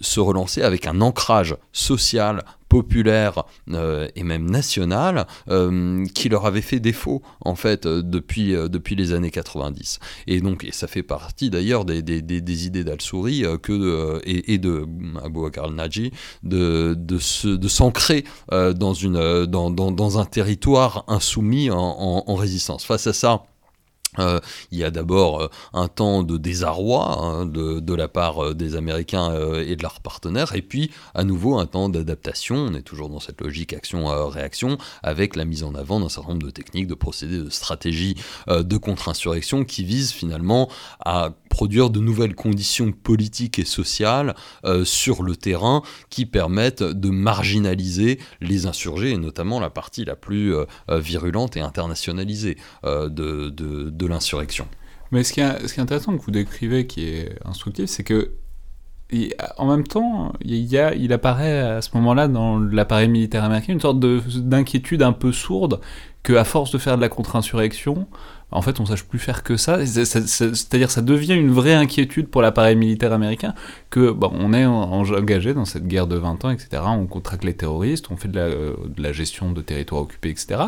se relancer avec un ancrage social, populaire euh, et même national euh, qui leur avait fait défaut en fait euh, depuis, depuis les années 90. Et donc et ça fait partie d'ailleurs des, des, des, idées d'Al-Souri et, et de Abu Bakr al-Naji de, de, s'ancrer dans, dans, dans, dans un territoire insoumis en- en résistance. Face à ça, euh, il y a d'abord euh, un temps de désarroi hein, de, la part euh, des Américains et de leurs partenaires, et puis à nouveau un temps d'adaptation. On est toujours dans cette logique action-réaction, avec la mise en avant d'un certain nombre de techniques, de procédés, de stratégies de contre-insurrection qui visent finalement à produire de nouvelles conditions politiques et sociales euh, sur le terrain qui permettent de marginaliser les insurgés, et notamment la partie la plus euh, euh, virulente et internationalisée de, de, l'insurrection. Mais ce qui, est, ce qui est intéressant que vous décrivez, qui est instructif, c'est que en même temps, il, il apparaît à ce moment-là dans l'appareil militaire américain une sorte de- d'inquiétude un peu sourde que, à force de faire de la contre-insurrection, en fait, on sache plus faire que ça. C'est- c'est- c'est- C'est-à-dire, ça devient une vraie inquiétude pour l'appareil militaire américain que, bon, on est en- en- engagé dans cette guerre de 20 ans, etc. On contracte les terroristes, on fait de la, de la gestion de territoires occupés, etc.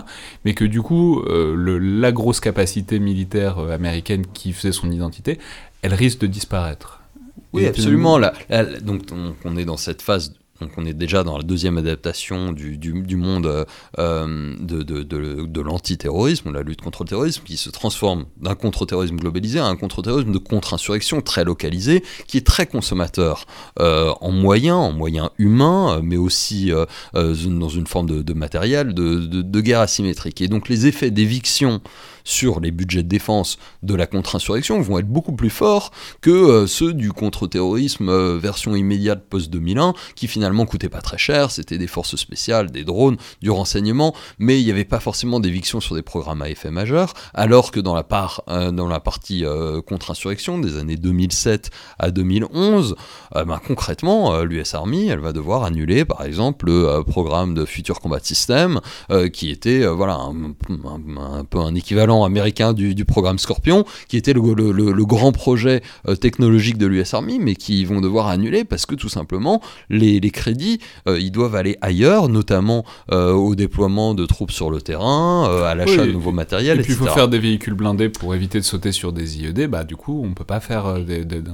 Mais que du coup, euh, le- la grosse capacité militaire euh, américaine qui faisait son identité, elle risque de disparaître. Oui, Et absolument. Là, là, donc, on, on est dans cette phase. Donc, on est déjà dans la deuxième adaptation du, monde euh, euh, de, l'antiterrorisme, la lutte contre le terrorisme, qui se transforme d'un contre-terrorisme globalisé à un contre-terrorisme de contre-insurrection très localisé, qui est très consommateur euh, en moyens, en moyens humains, mais aussi dans une forme de, matériel, de guerre asymétrique. Et donc, les effets d'éviction sur les budgets de défense de la contre-insurrection vont être beaucoup plus forts que euh, ceux du contre-terrorisme euh, version immédiate post-2001, qui finalement coûtaient pas très cher, c'était des forces spéciales, des drones, du renseignement, mais il n'y avait pas forcément d'éviction sur des programmes à effet majeur, alors que dans la, part, euh, dans la partie contre-insurrection des années 2007 à 2011, euh, ben, concrètement, l'US Army, elle va devoir annuler par exemple le programme de Future Combat System, qui était voilà, un peu un équivalent l'équivalent américain du, du programme Scorpion, qui était le, le- le- le grand projet euh, technologique de l'US Army, mais qui vont devoir annuler parce que tout simplement les, les crédits, euh, ils doivent aller ailleurs, notamment euh, au déploiement de troupes sur le terrain, euh, à l'achat Oui, de nouveaux matériels, Et puis il faut faire des véhicules blindés pour éviter de sauter sur des IED, bah du coup on peut pas faire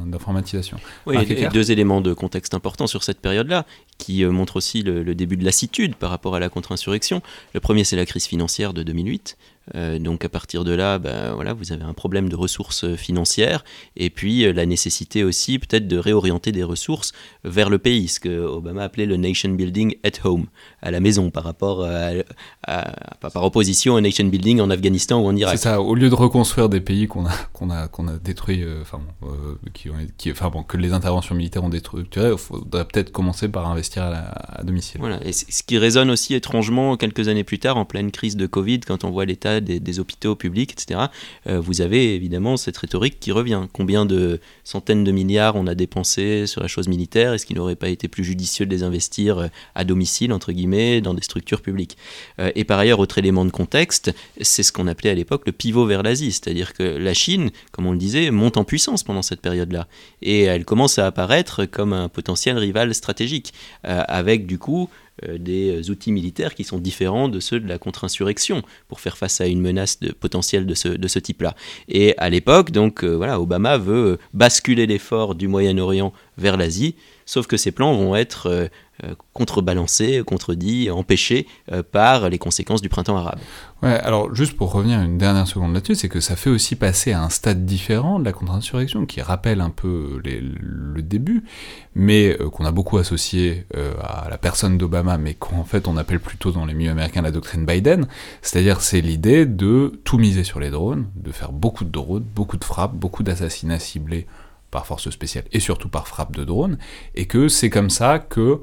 d'informatisation. Oui, Ah, et- et deux éléments de contexte importants sur cette période-là, qui euh, montrent aussi le, le début de lassitude par rapport à la contre-insurrection. Le premier, c'est la crise financière de 2008. Euh, donc à partir de là, ben, voilà, vous avez un problème de ressources financières, et puis euh, la nécessité aussi peut-être de réorienter des ressources vers le pays, ce que Obama appelait le nation building at home, à la maison, par rapport à, à- à- par opposition au nation building en Afghanistan ou en Irak. C'est ça, au lieu de reconstruire des pays qu'on a, qu'on a, qu'on a détruits, euh, enfin, euh, qui ont, qui, enfin bon, que les interventions militaires ont détruit, il faudrait peut-être commencer par investir à, la- à domicile. Voilà, et ce qui résonne aussi étrangement quelques années plus tard, en pleine crise de Covid, quand on voit l'état des, des hôpitaux publics, etc., euh, vous avez évidemment cette rhétorique qui revient. Combien de centaines de milliards on a dépensé sur la chose militaire? Est-ce qu'il n'aurait pas été plus judicieux de les investir euh, à domicile, entre guillemets, dans des structures publiques Euh, Et par ailleurs, autre élément de contexte, c'est ce qu'on appelait à l'époque le pivot vers l'Asie, c'est-à-dire que la Chine, comme on le disait, monte en puissance pendant cette période-là. Et elle commence à apparaître comme un potentiel rival stratégique, euh, avec du coup euh, des outils militaires qui sont différents de ceux de la contre-insurrection pour faire face à une menace de, potentielle de ce, de ce type-là. Et à l'époque, donc voilà, Obama veut basculer l'effort du Moyen-Orient vers l'Asie, sauf que ces plans vont être euh, euh, contrebalancés, contredits, empêchés euh, par les conséquences du printemps arabe. Ouais, alors juste pour revenir une dernière seconde là-dessus, c'est que ça fait aussi passer à un stade différent de la contre-insurrection qui rappelle un peu le début, mais qu'on a beaucoup associé à la personne d'Obama, mais qu'en fait on appelle plutôt dans les milieux américains la doctrine Biden, c'est-à-dire c'est l'idée de tout miser sur les drones, de faire beaucoup de drones, beaucoup de frappes, beaucoup d'assassinats ciblés par force spéciale et surtout par frappe de drones, et que c'est comme ça que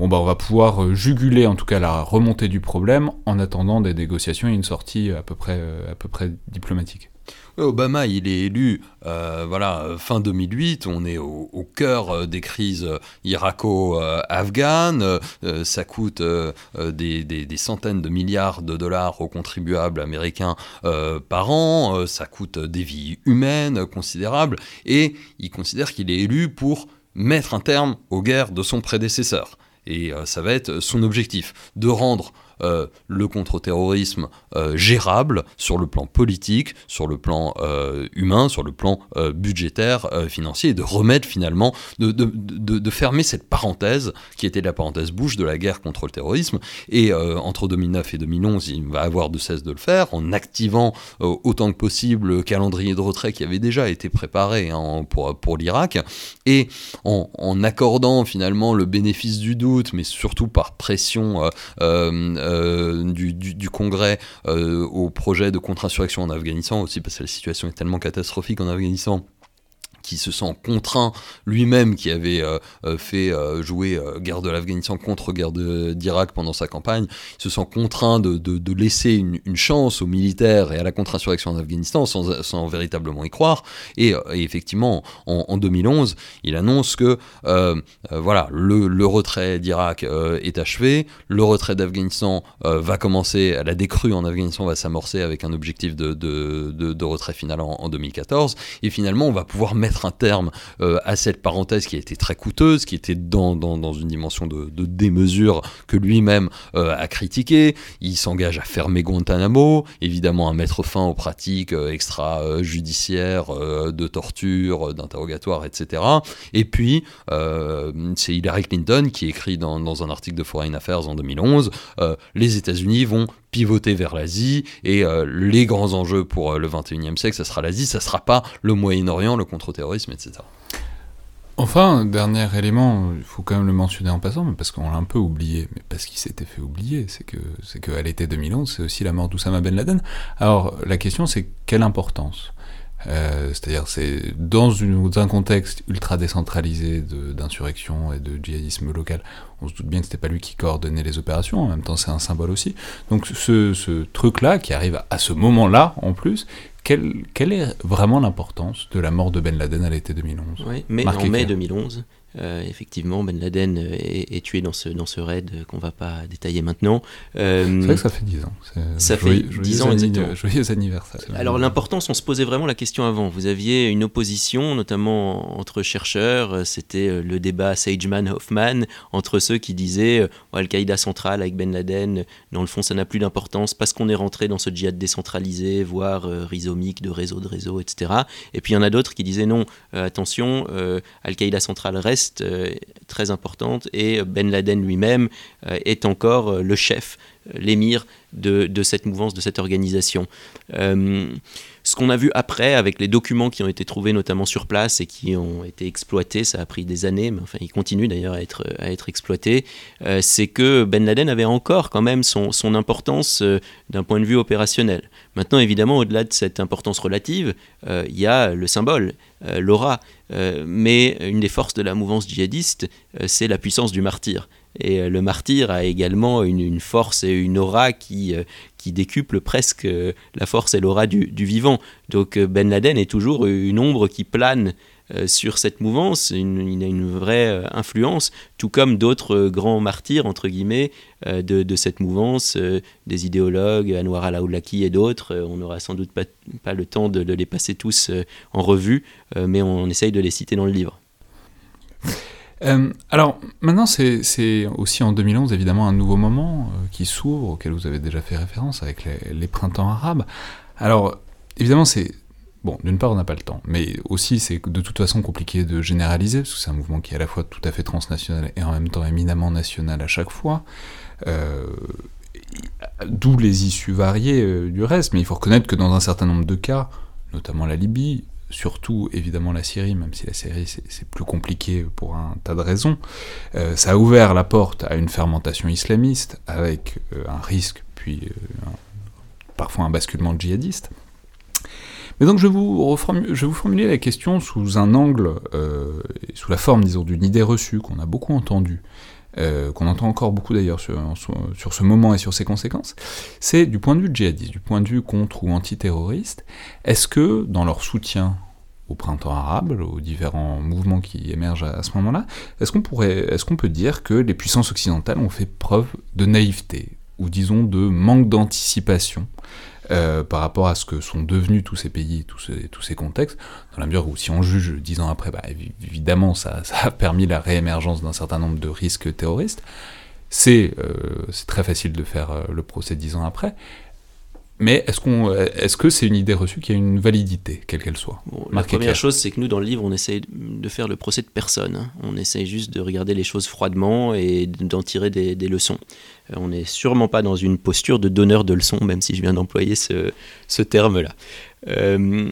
bon bah on va pouvoir euh, juguler en tout cas la remontée du problème en attendant des négociations et une sortie à peu près, euh, à peu près diplomatique. Obama, il est élu, euh, voilà, fin 2008, on est au, cœur euh, des crises euh, irako-afghanes, ça coûte des, des- centaines de milliards de dollars aux contribuables américains par an, ça coûte des vies humaines considérables, et il considère qu'il est élu pour mettre un terme aux guerres de son prédécesseur. Et ça va être son objectif, de rendre euh, le contre-terrorisme euh, gérable sur le plan politique, sur le plan euh, humain, sur le plan budgétaire, financier, et de remettre finalement, de, fermer cette parenthèse qui était la parenthèse bouche de la guerre contre le terrorisme. Et entre 2009 et 2011, il va avoir de cesse de le faire en activant autant que possible le calendrier de retrait qui avait déjà été préparé hein, pour, l'Irak, et en, accordant finalement le bénéfice du doute, mais surtout par pression du, du- du Congrès euh, au projet de contre-insurrection en Afghanistan aussi, parce que la situation est tellement catastrophique en Afghanistan qui se sent contraint lui-même, qui avait euh, euh, fait euh, jouer guerre de l'Afghanistan contre guerre d'Irak pendant sa campagne, se sent contraint de, laisser une, chance aux militaires et à la contre-insurrection en Afghanistan sans, véritablement y croire. Et, effectivement, en, en 2011, il annonce que voilà, le, retrait d'Irak est achevé, le retrait d'Afghanistan va commencer, la décrue en Afghanistan va s'amorcer avec un objectif de retrait final en, en 2014, et finalement on va pouvoir mettre un terme euh, à cette parenthèse qui a été très coûteuse, qui était dans, dans, une dimension de, démesure que lui-même euh, a critiqué. Il s'engage à fermer Guantanamo, évidemment à mettre fin aux pratiques euh, extrajudiciaires de torture, d'interrogatoire, etc. Et puis, c'est Hillary Clinton qui écrit dans, un article de Foreign Affairs en 2011, euh, les États-Unis vont pivoter vers l'Asie et euh, les grands enjeux pour euh, le 21e siècle, ça sera l'Asie, ça sera pas le Moyen-Orient, le contre-terrorisme, etc. Enfin, dernier élément, il faut quand même le mentionner en passant, parce qu'on l'a un peu oublié, mais parce qu'il s'était fait oublier, c'est que c'est qu'à l'été 2011, c'est aussi la mort d'Oussama Ben Laden. Alors, la question, c'est quelle importance Euh, C'est-à-dire, c'est dans un contexte ultra décentralisé d'insurrection et de djihadisme local, on se doute bien que c'était pas lui qui coordonnait les opérations, en même temps c'est un symbole aussi. Donc ce, ce truc-là, qui arrive à ce moment-là, en plus, quelle, quelle est vraiment l'importance de la mort de Ben Laden à l'été 2011 Oui, mais en mai clair. 2011, Euh, effectivement, Ben Laden euh, est, est tué dans ce, dans ce raid euh, qu'on va pas détailler maintenant. Euh, C'est vrai que ça fait 10 ans. Ça fait joyeux- 10 joyeux ans, exactement. *laughs* Joyeux anniversaire. Alors l'importance, on se posait vraiment la question avant. Vous aviez une opposition, notamment entre chercheurs. C'était le débat Sageman-Hoffman entre ceux qui disaient Oh, Al-Qaïda centrale avec Ben Laden, dans le fond, ça n'a plus d'importance parce qu'on est rentré dans ce djihad décentralisé, voire euh, rhizomique, de réseau de réseau, etc. Et puis il y en a d'autres qui disaient non, attention, Al-Qaïda centrale reste euh, très importante et Ben Laden lui-même euh, est encore euh, le chef, l'émir de, cette mouvance, de cette organisation. Euh, ce qu'on a vu après, avec les documents qui ont été trouvés notamment sur place et qui ont été exploités, ça a pris des années, mais enfin ils continuent d'ailleurs à être, à être exploités, euh, c'est que Ben Laden avait encore quand même son, son importance euh, d'un point de vue opérationnel. Maintenant, évidemment, au-delà de cette importance relative, il y a le symbole, l'aura. Mais une des forces de la mouvance djihadiste, c'est la puissance du martyr. Et euh, le martyr a également une, force et une aura qui, euh, qui décuple presque euh, la force et l'aura du, vivant. Donc Ben Laden est toujours une ombre qui plane sur cette mouvance, il a une vraie influence, tout comme d'autres grands martyrs, entre guillemets, de, de cette mouvance, des idéologues, Anwar al-Awlaki et d'autres. On n'aura sans doute pas, le temps de, de les passer tous en revue, mais on essaye de les citer dans le livre. Euh, alors, maintenant, c'est aussi en 2011, évidemment, un nouveau moment euh, qui s'ouvre, auquel vous avez déjà fait référence avec les, printemps arabes. Alors, évidemment, c'est... Bon, d'une part, on n'a pas le temps, mais aussi, c'est de toute façon compliqué de généraliser, parce que c'est un mouvement qui est à la fois tout à fait transnational et en même temps éminemment national à chaque fois. Euh, D'où les issues variées du reste, mais il faut reconnaître que dans un certain nombre de cas, notamment la Libye, surtout évidemment la Syrie, même si la Syrie c'est plus compliqué pour un tas de raisons, euh, ça a ouvert la porte à une fermentation islamiste avec euh, un risque, puis euh, parfois un basculement djihadiste. Mais donc je vous, reformu- je vous formuler la question sous un angle, sous la forme, disons, d'une idée reçue qu'on a beaucoup entendue, euh, qu'on entend encore beaucoup d'ailleurs sur, sur ce moment et sur ses conséquences, c'est du point de vue djihadiste, du point de vue contre ou antiterroriste, est-ce que dans leur soutien au printemps arabe, aux différents mouvements qui émergent à, à ce moment-là, est-ce qu'on pourrait, est-ce qu'on peut dire que les puissances occidentales ont fait preuve de naïveté ou disons de manque d'anticipation euh, par rapport à ce que sont devenus tous ces pays, tous ces, tous ces contextes, dans la mesure où si on juge dix ans après, bah, évi- évidemment ça, *laughs* a permis la réémergence d'un certain nombre de risques terroristes, c'est euh, très facile de faire euh, le procès dix ans après, mais est-ce qu'on, est-ce que c'est une idée reçue qui a une validité, quelle qu'elle soit? Bon, la première chose, c'est que nous, dans le livre, on essaye de faire le procès de personne. hein. On essaye juste de regarder les choses froidement et d'en tirer des, des leçons. Euh, on n'est sûrement pas dans une posture de donneur de leçons, même si je viens d'employer ce, ce terme-là. Euh,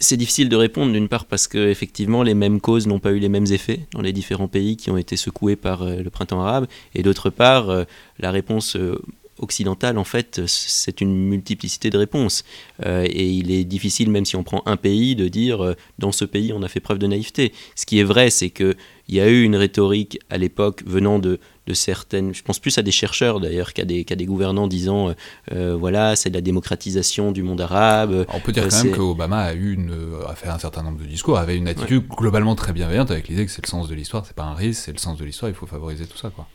c'est difficile de répondre d'une part parce que effectivement les mêmes causes n'ont pas eu les mêmes effets dans les différents pays qui ont été secoués par euh, le printemps arabe et d'autre part la réponse occidentale en fait c'est une multiplicité de réponses. Euh, et il est difficile même si on prend un pays de dire euh, dans ce pays on a fait preuve de naïveté. Ce qui est vrai c'est que il y a eu une rhétorique à l'époque venant de, de certaines, je pense plus à des chercheurs d'ailleurs qu'à des, des gouvernants disant euh, voilà c'est de la démocratisation du monde arabe, On peut dire Euh, quand même qu'Obama a eu une, a fait un certain nombre de discours, avait une attitude globalement très bienveillante avec l'idée que c'est le sens de l'histoire, c'est pas un risque, c'est le sens de l'histoire, il faut favoriser tout ça, quoi.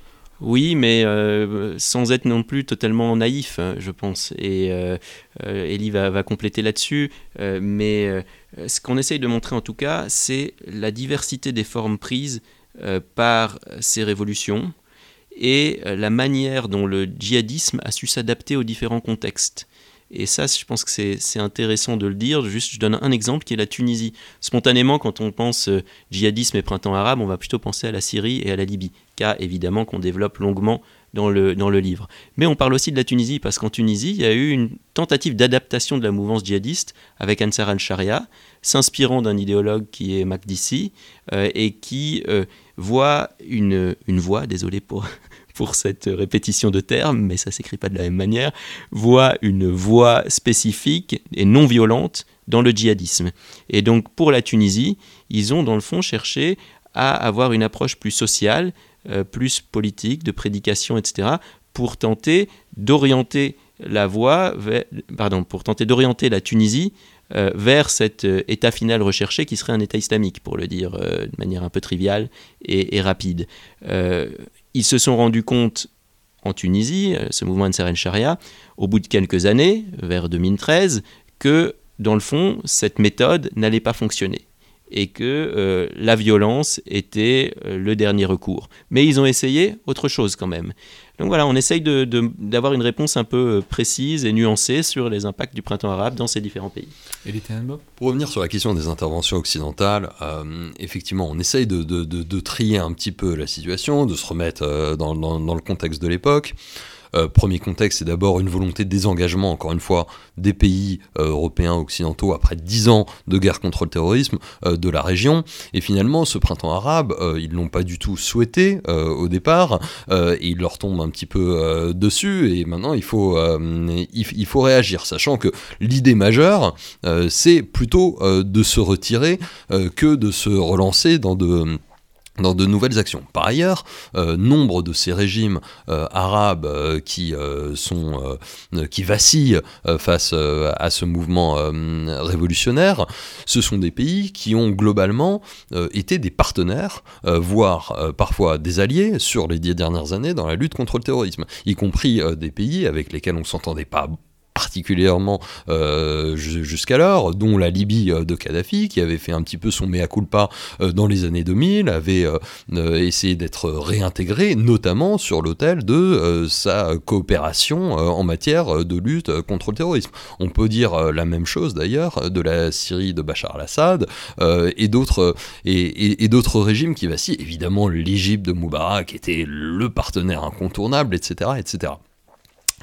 Oui, mais euh, sans être non plus totalement naïf, hein, je pense. Et euh, euh, va, compléter là-dessus. euh, mais ce qu'on essaye de montrer en tout cas, c'est la diversité des formes prises par ces révolutions et la manière dont le djihadisme a su s'adapter aux différents contextes. Et ça, je pense que c'est intéressant de le dire. Juste, je donne un exemple qui est la Tunisie. Spontanément, quand on pense djihadisme et printemps arabe, on va plutôt penser à la Syrie et à la Libye, cas évidemment qu'on développe longuement dans le, dans le livre. Mais on parle aussi de la Tunisie, parce qu'en Tunisie, il y a eu une tentative d'adaptation de la mouvance djihadiste avec Ansar al-Sharia, s'inspirant d'un idéologue qui est Makdissi, euh, et qui euh, voit une, une voie, désolé pour, *laughs* pour cette répétition de termes, mais ça s'écrit pas de la même manière, voit une voie spécifique et non violente dans le djihadisme. Et donc pour la Tunisie, ils ont dans le fond cherché à avoir une approche plus sociale, euh, plus politique, de prédication, etc., pour tenter d'orienter la Tunisie euh, vers cet euh, état final recherché qui serait un état islamique, pour le dire de manière un peu triviale et, rapide. Ils se sont rendus compte en Tunisie, ce mouvement Ansar Sharia, au bout de quelques années, vers 2013, que dans le fond, cette méthode n'allait pas fonctionner et que euh, la violence était euh, le dernier recours. Mais ils ont essayé autre chose quand même. Donc voilà, on essaye de- de- d'avoir une réponse un peu euh, précise et nuancée sur les impacts du printemps arabe dans ces différents pays. Et les Tenenbaum Pour revenir sur la question des interventions occidentales, euh, effectivement, on essaye de, de- de- de trier un petit peu la situation, de se remettre euh, dans, dans- dans le contexte de l'époque. Euh, premier contexte, c'est d'abord une volonté de désengagement, encore une fois, des pays euh, européens occidentaux après dix ans de guerre contre le terrorisme euh, de la région. Et finalement, ce printemps arabe, ils l'ont pas du tout souhaité au départ, et il leur tombe un petit peu dessus. Et maintenant, il faut, il, faut réagir, sachant que l'idée majeure, c'est plutôt de se retirer que de se relancer dans de dans de nouvelles actions. Par ailleurs, euh, nombre de ces régimes euh, arabes euh, qui vacillent face à ce mouvement révolutionnaire, ce sont des pays qui ont globalement été des partenaires, voire parfois des alliés sur les dix dernières années dans la lutte contre le terrorisme, y compris des pays avec lesquels on s'entendait pas particulièrement euh, ju- jusqu'alors, dont la Libye euh, de Kadhafi, qui avait fait un petit peu son mea culpa euh, dans les années 2000, avait essayé d'être réintégré, notamment sur l'autel de sa coopération en matière de lutte contre le terrorisme. On peut dire la même chose d'ailleurs de la Syrie de Bachar al-Assad et d'autres régimes qui vacillent. Évidemment, l'Égypte de Moubarak était le partenaire incontournable, etc., etc.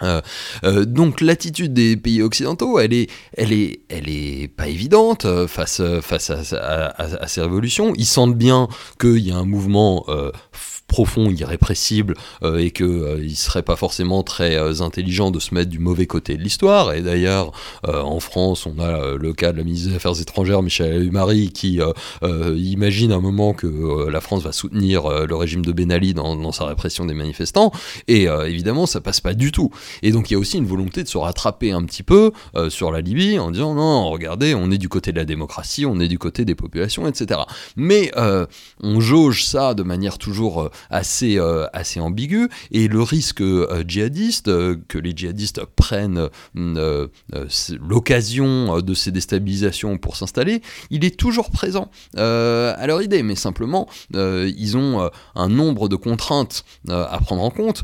Euh, euh, donc l'attitude des pays occidentaux, elle est, elle est, elle est pas évidente euh, face, face à, ces révolutions. Ils sentent bien qu'il y a un mouvement profond, irrépressible, euh, et qu'il ne serait pas forcément très euh, intelligent de se mettre du mauvais côté de l'histoire. Et d'ailleurs, euh, en France, on a euh, le cas de la ministre des Affaires étrangères, Michel Humari, qui euh, euh, imagine un moment que euh, la France va soutenir euh, le régime de Ben Ali dans, dans sa répression des manifestants. Et euh, évidemment, ça passe pas du tout. Et donc il y a aussi une volonté de se rattraper un petit peu euh, sur la Libye en disant non, regardez, on est du côté de la démocratie, on est du côté des populations, etc. Mais euh, on jauge ça de manière toujours euh, assez, euh, assez ambiguë, et le risque euh, djihadiste, euh, que les djihadistes prennent euh, euh, l'occasion de ces déstabilisations pour s'installer, il est toujours présent à leur idée, mais simplement ils ont un nombre de contraintes à prendre en compte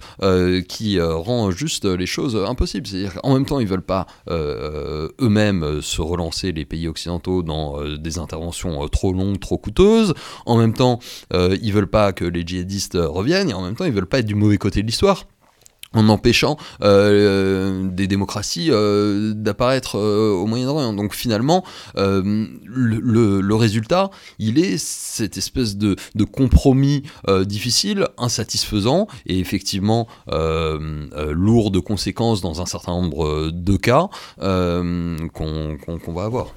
qui rend juste les choses impossibles. C'est-à-dire qu'en même temps, ils veulent pas eux-mêmes se relancer les pays occidentaux dans des interventions trop longues, trop coûteuses. En même temps, ils veulent pas que les djihadistes euh, reviennent, et en même temps, ils veulent pas être du mauvais côté de l'histoire en empêchant euh, des démocraties euh, d'apparaître euh, au Moyen-Orient. Donc finalement, euh, le, résultat, il est cette espèce de, de compromis euh, difficile, insatisfaisant et effectivement euh, euh, lourd de conséquences dans un certain nombre de cas euh, qu'on qu'on va avoir.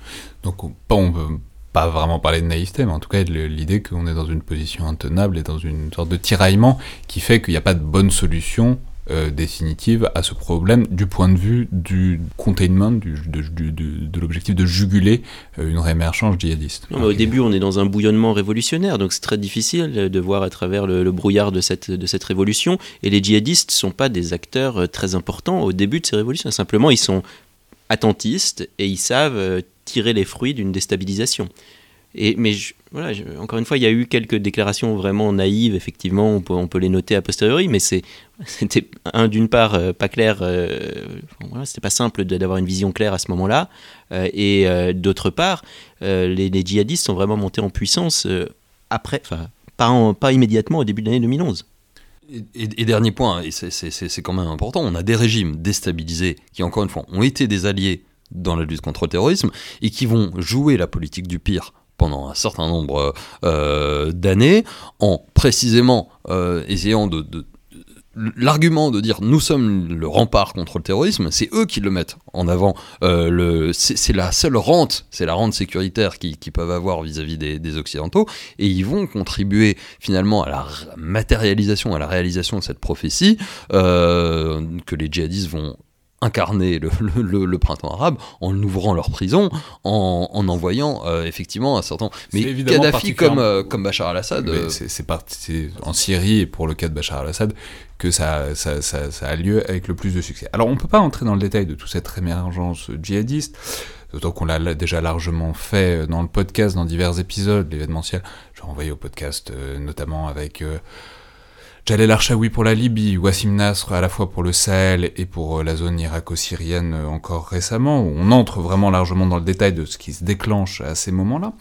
Donc on, on pas vraiment parler de naïveté, mais en tout cas l'idée qu'on est dans une position intenable et dans une sorte de tiraillement qui fait qu'il n'y a pas de bonne solution euh, définitive à ce problème du point de vue du containment, de, l'objectif de juguler euh, une réémergence djihadiste. Au début, on est dans un bouillonnement révolutionnaire, donc c'est très difficile de voir à travers le, brouillard de cette, de cette révolution. Et les djihadistes ne sont pas des acteurs euh, très importants au début de ces révolutions. Simplement, ils sont attentistes et ils savent tirer les fruits d'une déstabilisation. Et, mais voilà, encore une fois, il y a eu quelques déclarations vraiment naïves, effectivement, on peut, les noter a posteriori, mais *laughs* c'était, un, d'une part, euh, pas clair, euh, voilà, c'était pas simple d'avoir une vision claire à ce moment-là, euh, et euh, d'autre part, les, djihadistes sont vraiment montés en puissance après, pas, en- pas immédiatement au début de l'année 2011. Et, et- dernier point, et c'est quand même important, on a des régimes déstabilisés qui, encore une fois, ont été des alliés dans la lutte contre le terrorisme et qui vont jouer la politique du pire pendant un certain nombre euh, d'années en précisément euh, essayant de... L'argument de dire nous sommes le rempart contre le terrorisme, c'est eux qui le mettent en avant. Euh, c'est la seule rente, c'est la rente sécuritaire qu'ils peuvent avoir vis-à-vis des, Occidentaux, et ils vont contribuer finalement à la matérialisation, à la réalisation de cette prophétie euh, que les djihadistes vont incarner le, le- le- le printemps arabe en ouvrant leurs prisons, en, en envoyant euh, effectivement un certain. Mais Kadhafi comme, euh, comme Bachar al-Assad. Euh, c'est- en Syrie et pour le cas de Bachar al-Assad que ça, ça, ça- ça a lieu avec le plus de succès. Alors on peut pas entrer dans le détail de toute cette émergence djihadiste, d'autant qu'on l'a déjà largement fait dans le podcast, dans divers épisodes, l'événementiel. Je renvoyer au podcast euh, notamment avec euh, Jalel Archaoui pour la Libye, Wassim Nasr à la fois pour le Sahel et pour euh, la zone irako-syrienne euh, encore récemment, où on entre vraiment largement dans le détail de ce qui se déclenche à ces moments-là.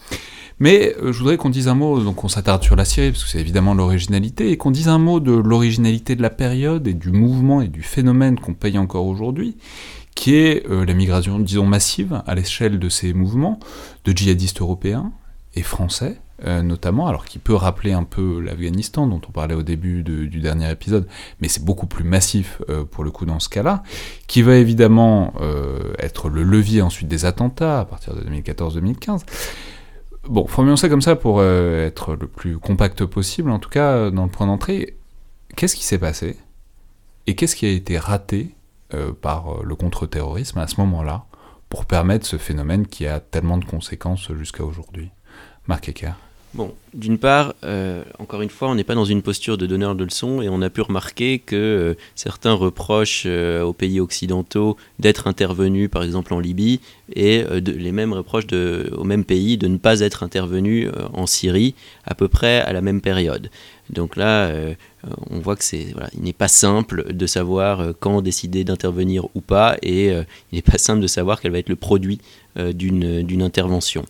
Mais euh, je voudrais qu'on dise un mot, donc on s'attarde sur la Syrie, parce que c'est évidemment l'originalité, et qu'on dise un mot de l'originalité de la période et du mouvement et du phénomène qu'on paye encore aujourd'hui, qui est la migration, disons, massive à l'échelle de ces mouvements de djihadistes européens et français, euh, notamment, alors qui peut rappeler un peu l'Afghanistan, dont on parlait au début du dernier épisode, mais c'est beaucoup plus massif euh, pour le coup dans ce cas-là, qui va évidemment euh, être le levier ensuite des attentats à partir de 2014-2015. Bon, formulons ça comme ça pour être le plus compact possible, en tout cas dans le point d'entrée. Qu'est-ce qui s'est passé et qu'est-ce qui a été raté par le contre-terrorisme à ce moment-là pour permettre ce phénomène qui a tellement de conséquences jusqu'à aujourd'hui? Marc Ecker. Bon, d'une part, euh, encore une fois, on n'est pas dans une posture de donneur de leçons et on a pu remarquer que euh, certains reprochent euh, aux pays occidentaux d'être intervenus, par exemple en Libye, et les mêmes reprochent de, aux mêmes pays de ne pas être intervenus en Syrie à peu près à la même période. Donc là, on voit que c'est il n'est pas simple de savoir quand décider d'intervenir ou pas, et il n'est pas simple de savoir quel va être le produit d'une intervention.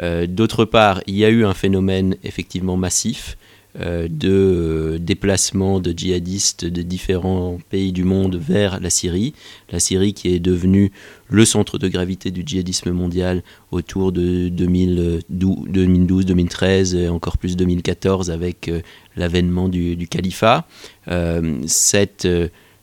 Euh, D'autre part, il y a eu un phénomène effectivement massif euh, de euh, déplacement de djihadistes de différents pays du monde vers la Syrie. La Syrie qui est devenue le centre de gravité du djihadisme mondial autour de 2012, 2013 et encore plus 2014 avec l'avènement du, califat.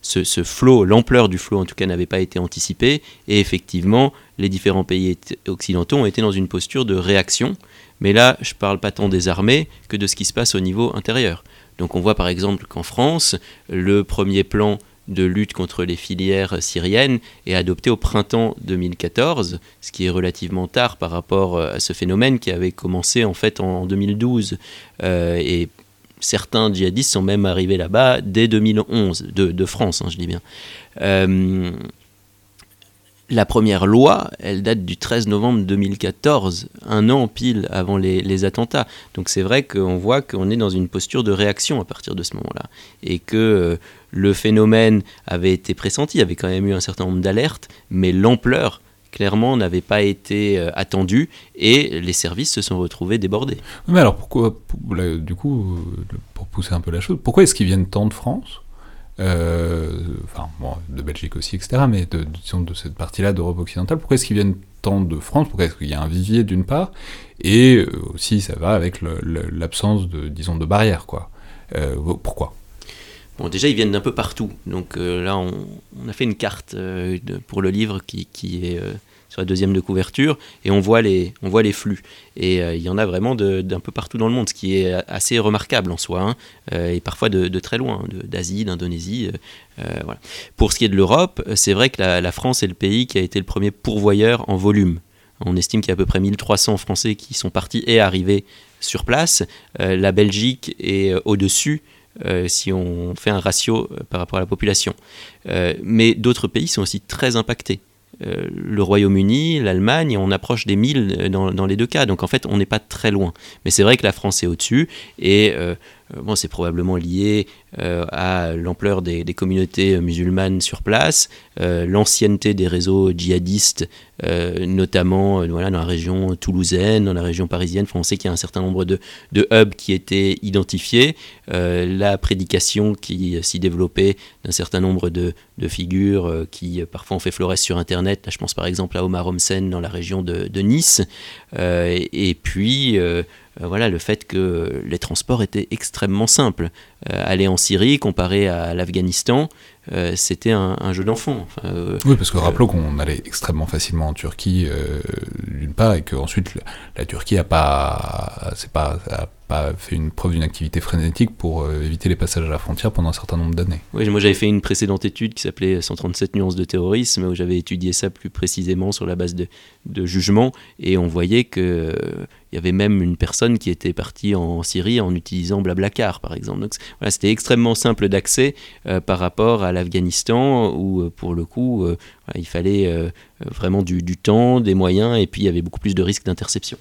Ce, flot, l'ampleur du flot en tout cas n'avait pas été anticipée et effectivement les différents pays occidentaux ont été dans une posture de réaction. Mais là, je ne parle pas tant des armées que de ce qui se passe au niveau intérieur. Donc on voit par exemple qu'en France, le premier plan de lutte contre les filières syriennes est adopté au printemps 2014, ce qui est relativement tard par rapport euh, à ce phénomène qui avait commencé en fait en 2012. Euh, et certains djihadistes sont même arrivés là-bas dès 2011, de, de France, hein, je dis bien. Euh, la première loi, elle date du 13 novembre 2014, un an pile avant les, les attentats. Donc c'est vrai qu'on voit qu'on est dans une posture de réaction à partir de ce moment-là. Et que euh, le phénomène avait été pressenti, il y avait quand même eu un certain nombre d'alertes, mais l'ampleur, clairement, n'avait pas été euh, attendue et les services se sont retrouvés débordés. Mais alors pourquoi, pour- du coup, euh, pour pousser un peu la chose, pourquoi est-ce qu'ils viennent tant de France? Euh, de Belgique aussi, etc., mais de, cette partie-là d'Europe occidentale, pourquoi est-ce qu'ils viennent tant de France? Pourquoi est-ce qu'il y a un vivier d'une part? Et aussi, ça va avec l'absence de, disons, de barrières, quoi. Pourquoi? Déjà, ils viennent d'un peu partout. Donc euh, là, on, a fait une carte euh, pour le livre qui, est euh, sur la deuxième de couverture, et on voit les, on voit les flux. Et il y en a vraiment d'un peu partout dans le monde, ce qui est assez remarquable en soi, hein, et parfois de, très loin, de- d'Asie, d'Indonésie. Pour ce qui est de l'Europe, c'est vrai que la, France est le pays qui a été le premier pourvoyeur en volume. On estime qu'il y a à peu près 1300 Français qui sont partis et arrivés sur place. La Belgique est au-dessus euh, si on fait un ratio euh, par rapport à la population. Euh, mais d'autres pays sont aussi très impactés. Le Royaume-Uni, l'Allemagne, on approche des 1000 euh, dans, les deux cas. Donc en fait, on n'est pas très loin. Mais c'est vrai que la France est au-dessus. Et bon, c'est probablement lié euh, à l'ampleur des, communautés euh, musulmanes sur place, euh, l'ancienneté des réseaux djihadistes, euh, notamment euh, voilà, dans la région toulousaine, dans la région parisienne. On sait qu'il y a un certain nombre de, de hubs qui étaient identifiés. Euh, la prédication qui euh, s'y développait d'un certain nombre de, de figures euh, qui euh, parfois ont fait florès sur Internet. Là, je pense par exemple à Omar Homsen dans la région de, de Nice. Euh, et, puis, euh, euh, voilà, le fait que les transports étaient extrêmement simples. Euh, aller en Syrie, comparé à l'Afghanistan, euh, c'était un, un jeu d'enfant. Enfin, euh, Oui, parce que rappelons qu'on allait extrêmement facilement en Turquie, euh, d'une part, et qu'ensuite la, la Turquie a pas, pas, a pas fait une preuve d'une activité frénétique pour euh, éviter les passages à la frontière pendant un certain nombre d'années. Oui, moi j'avais fait une précédente étude qui s'appelait 137 nuances de terrorisme, où j'avais étudié ça plus précisément sur la base de, de jugements, et on voyait que euh, il y avait même une personne qui était partie en Syrie en utilisant Blablacar, par exemple. Voilà, c'était extrêmement simple d'accès euh, par rapport à l'Afghanistan, où euh, pour le coup, euh, il fallait vraiment du temps, des moyens, et puis il y avait beaucoup plus de risques d'interception.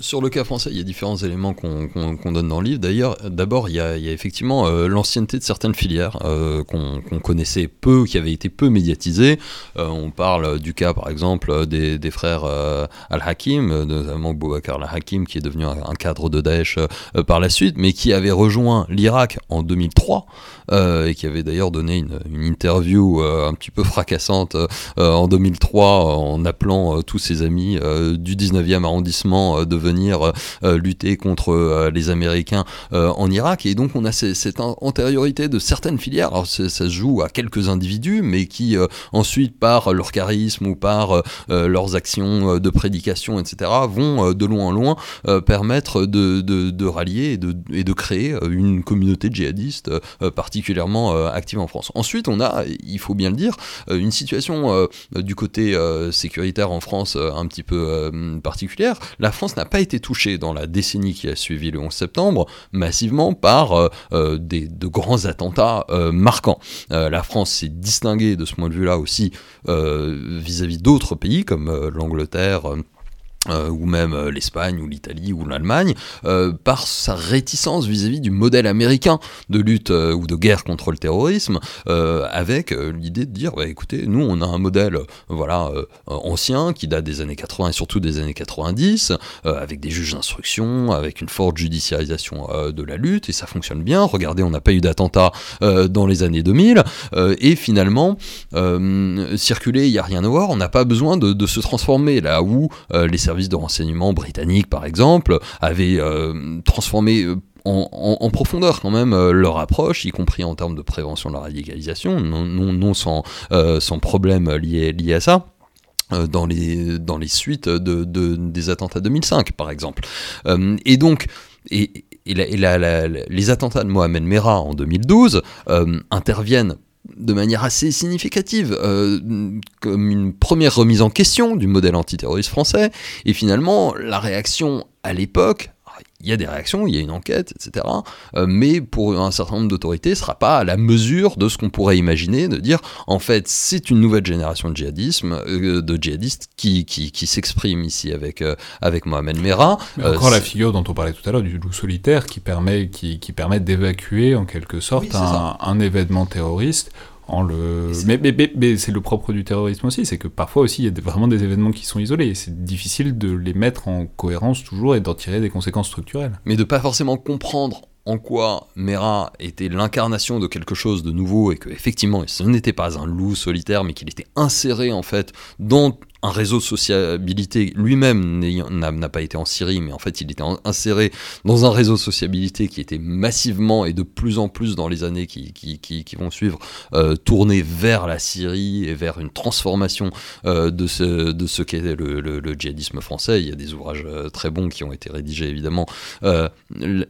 Sur le cas français, il y a différents éléments qu'on donne dans le livre. D'ailleurs, d'abord, il, y a- il y a effectivement euh, l'ancienneté de certaines filières euh, qu'on connaissait peu, qui avaient été peu médiatisées. Euh, on parle du cas, par exemple, des, des frères Al-Hakim, notamment Boubacar Al-Hakim, qui est devenu un, un cadre de Daesh par la suite, mais qui avait rejoint l'Irak en 2003 euh, et qui avait d'ailleurs donné une, une interview un petit peu fracassante en 2003 en appelant tous ses amis du 19e arrondissement euh, de venir euh, lutter contre euh, les Américains euh, en Irak. Et donc on a cette an- antériorité de certaines filières. Alors ça se joue à quelques individus, mais qui euh, ensuite, par leur charisme ou par euh, leurs actions euh, de prédication, etc., vont euh, de loin en loin euh, permettre de, rallier et de, et de créer euh, une communauté djihadiste euh, particulièrement euh, active en France. Ensuite, on a, il faut bien le dire, euh, une situation euh, du côté euh, sécuritaire en France euh, un petit peu euh, particulière. La France n'a pas été touchée dans la décennie qui a suivi le 11 septembre massivement par euh, euh, des, de grands attentats euh, marquants. La France s'est distinguée de ce point de vue-là aussi vis-à-vis d'autres pays comme l'Angleterre. Euh, ou même euh, l'Espagne ou l'Italie ou l'Allemagne, euh, par sa réticence vis-à-vis du modèle américain de lutte ou de guerre contre le terrorisme, avec l'idée de dire, bah, écoutez, nous on a un modèle voilà ancien qui date des années 80 et surtout des années 90, euh, avec des juges d'instruction, avec une forte judiciarisation de la lutte, et ça fonctionne bien. Regardez, on n'a pas eu d'attentat dans les années 2000, euh, et finalement, circuler, il n'y a rien à voir, on n'a pas besoin de, de se transformer là où les services de renseignement britanniques, par exemple, avaient euh, transformé euh, en, profondeur quand même euh, leur approche, y compris en termes de prévention de la radicalisation, non, sans, sans problème lié, à ça. Dans les, suites de, de- des attentats 2005, par exemple. Et donc, et, les attentats de Mohamed Merah en 2012 euh, interviennent de manière assez significative, euh, comme une première remise en question du modèle antiterroriste français, et finalement la réaction à l'époque, il y a des réactions, il y a une enquête, etc., euh, mais pour un certain nombre d'autorités, ce sera pas à la mesure de ce qu'on pourrait imaginer, de dire, en fait, c'est une nouvelle génération de djihadisme, euh, de djihadistes qui, qui, qui s'exprime ici avec, euh, avec Mohamed Merah. Mais encore la figure dont on parlait tout à l'heure du loup solitaire qui permet, qui, qui permet d'évacuer en quelque sorte Oui, c'est un, un événement terroriste en le. Mais, mais, mais, mais c'est le propre du terrorisme aussi, c'est que parfois aussi il y a vraiment des événements qui sont isolés et c'est difficile de les mettre en cohérence toujours et d'en tirer des conséquences structurelles. mais de pas forcément comprendre en quoi Mera était l'incarnation de quelque chose de nouveau et que effectivement ce n'était pas un loup solitaire mais qu'il était inséré en fait dans un réseau de sociabilité lui-même n'a pas été en Syrie mais en fait il était inséré dans un réseau de sociabilité qui était massivement et de plus en plus dans les années qui, vont suivre euh, tourné vers la Syrie et vers une transformation euh, de ce, de qu'est le, djihadisme français. Il y a des ouvrages euh, très bons qui ont été rédigés évidemment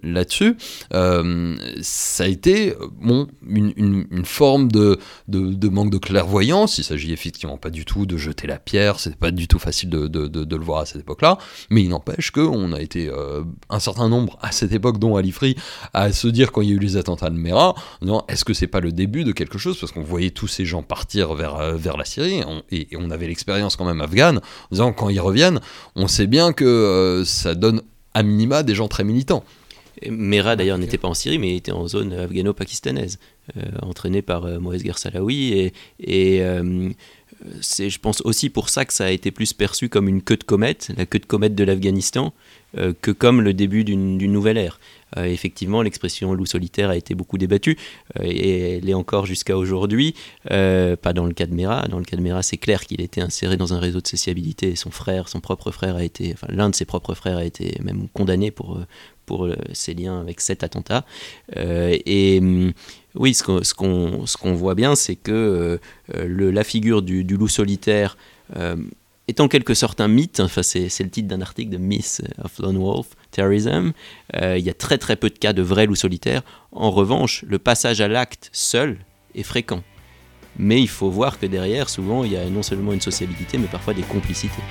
là-dessus. Ça a été une, forme de, de, de manque de clairvoyance. Il s'agit effectivement pas du tout de jeter la pierre, c'est pas du tout facile de, de- de- de le voir à cette époque-là, mais il n'empêche qu'on a été euh, un certain nombre à cette époque, dont Ali Free, à se dire quand il y a eu les attentats de Mera, disant, est-ce que c'est pas le début de quelque chose? Parce qu'on voyait tous ces gens partir vers, euh, vers la Syrie, et on, et- et on avait l'expérience quand même afghane, en disant quand ils reviennent, on sait bien que euh, ça donne à minima des gens très militants. Mera d'ailleurs n'était pas en Syrie, mais il était en zone afghano-pakistanaise, euh, entraîné par euh, Moez Gersalawi. Et, et euh, c'est, je pense, aussi pour ça que ça a été plus perçu comme une queue de comète, la queue de comète de l'Afghanistan, euh, que comme le début d'une, nouvelle ère. Euh, effectivement, l'expression loup solitaire a été beaucoup débattue, euh, et elle est encore jusqu'à aujourd'hui. Pas dans le cas de Mera. Dans le cas de Mera, c'est clair qu'il était inséré dans un réseau de sociabilité. Et son frère, son propre frère, a été, l'un de ses propres frères a été même condamné pour, pour ses liens avec cet attentat. Et hum, oui, ce qu'on, voit bien, c'est que euh, la figure du, du loup solitaire euh, est en quelque sorte un mythe. Enfin, c'est le titre d'un article de Miss of Lone Wolf Terrorism. Euh, il y a très très peu de cas de vrai loup solitaire. En revanche, le passage à l'acte seul est fréquent. Mais il faut voir que derrière, souvent, il y a non seulement une sociabilité, mais parfois des complicités.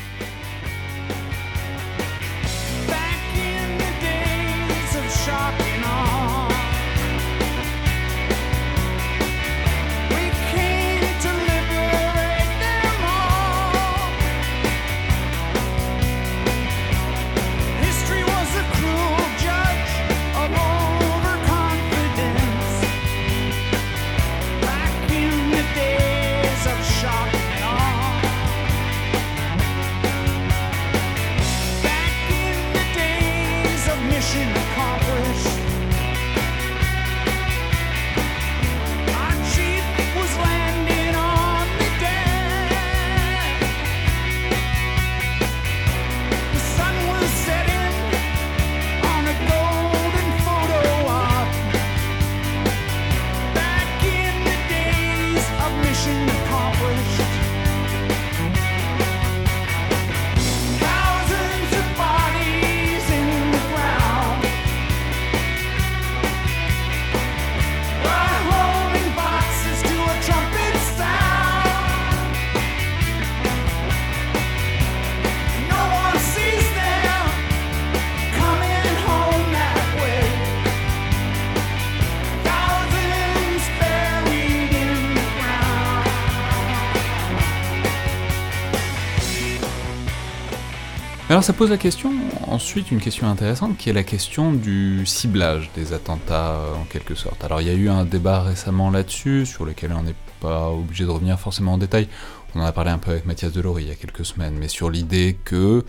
Ça pose la question, ensuite une question intéressante, qui est la question du ciblage des attentats euh, en quelque sorte. Alors il y a eu un débat récemment là-dessus, sur lequel on n'est pas obligé de revenir forcément en détail. On en a parlé un peu avec Mathias Delory il y a quelques semaines, mais sur l'idée que,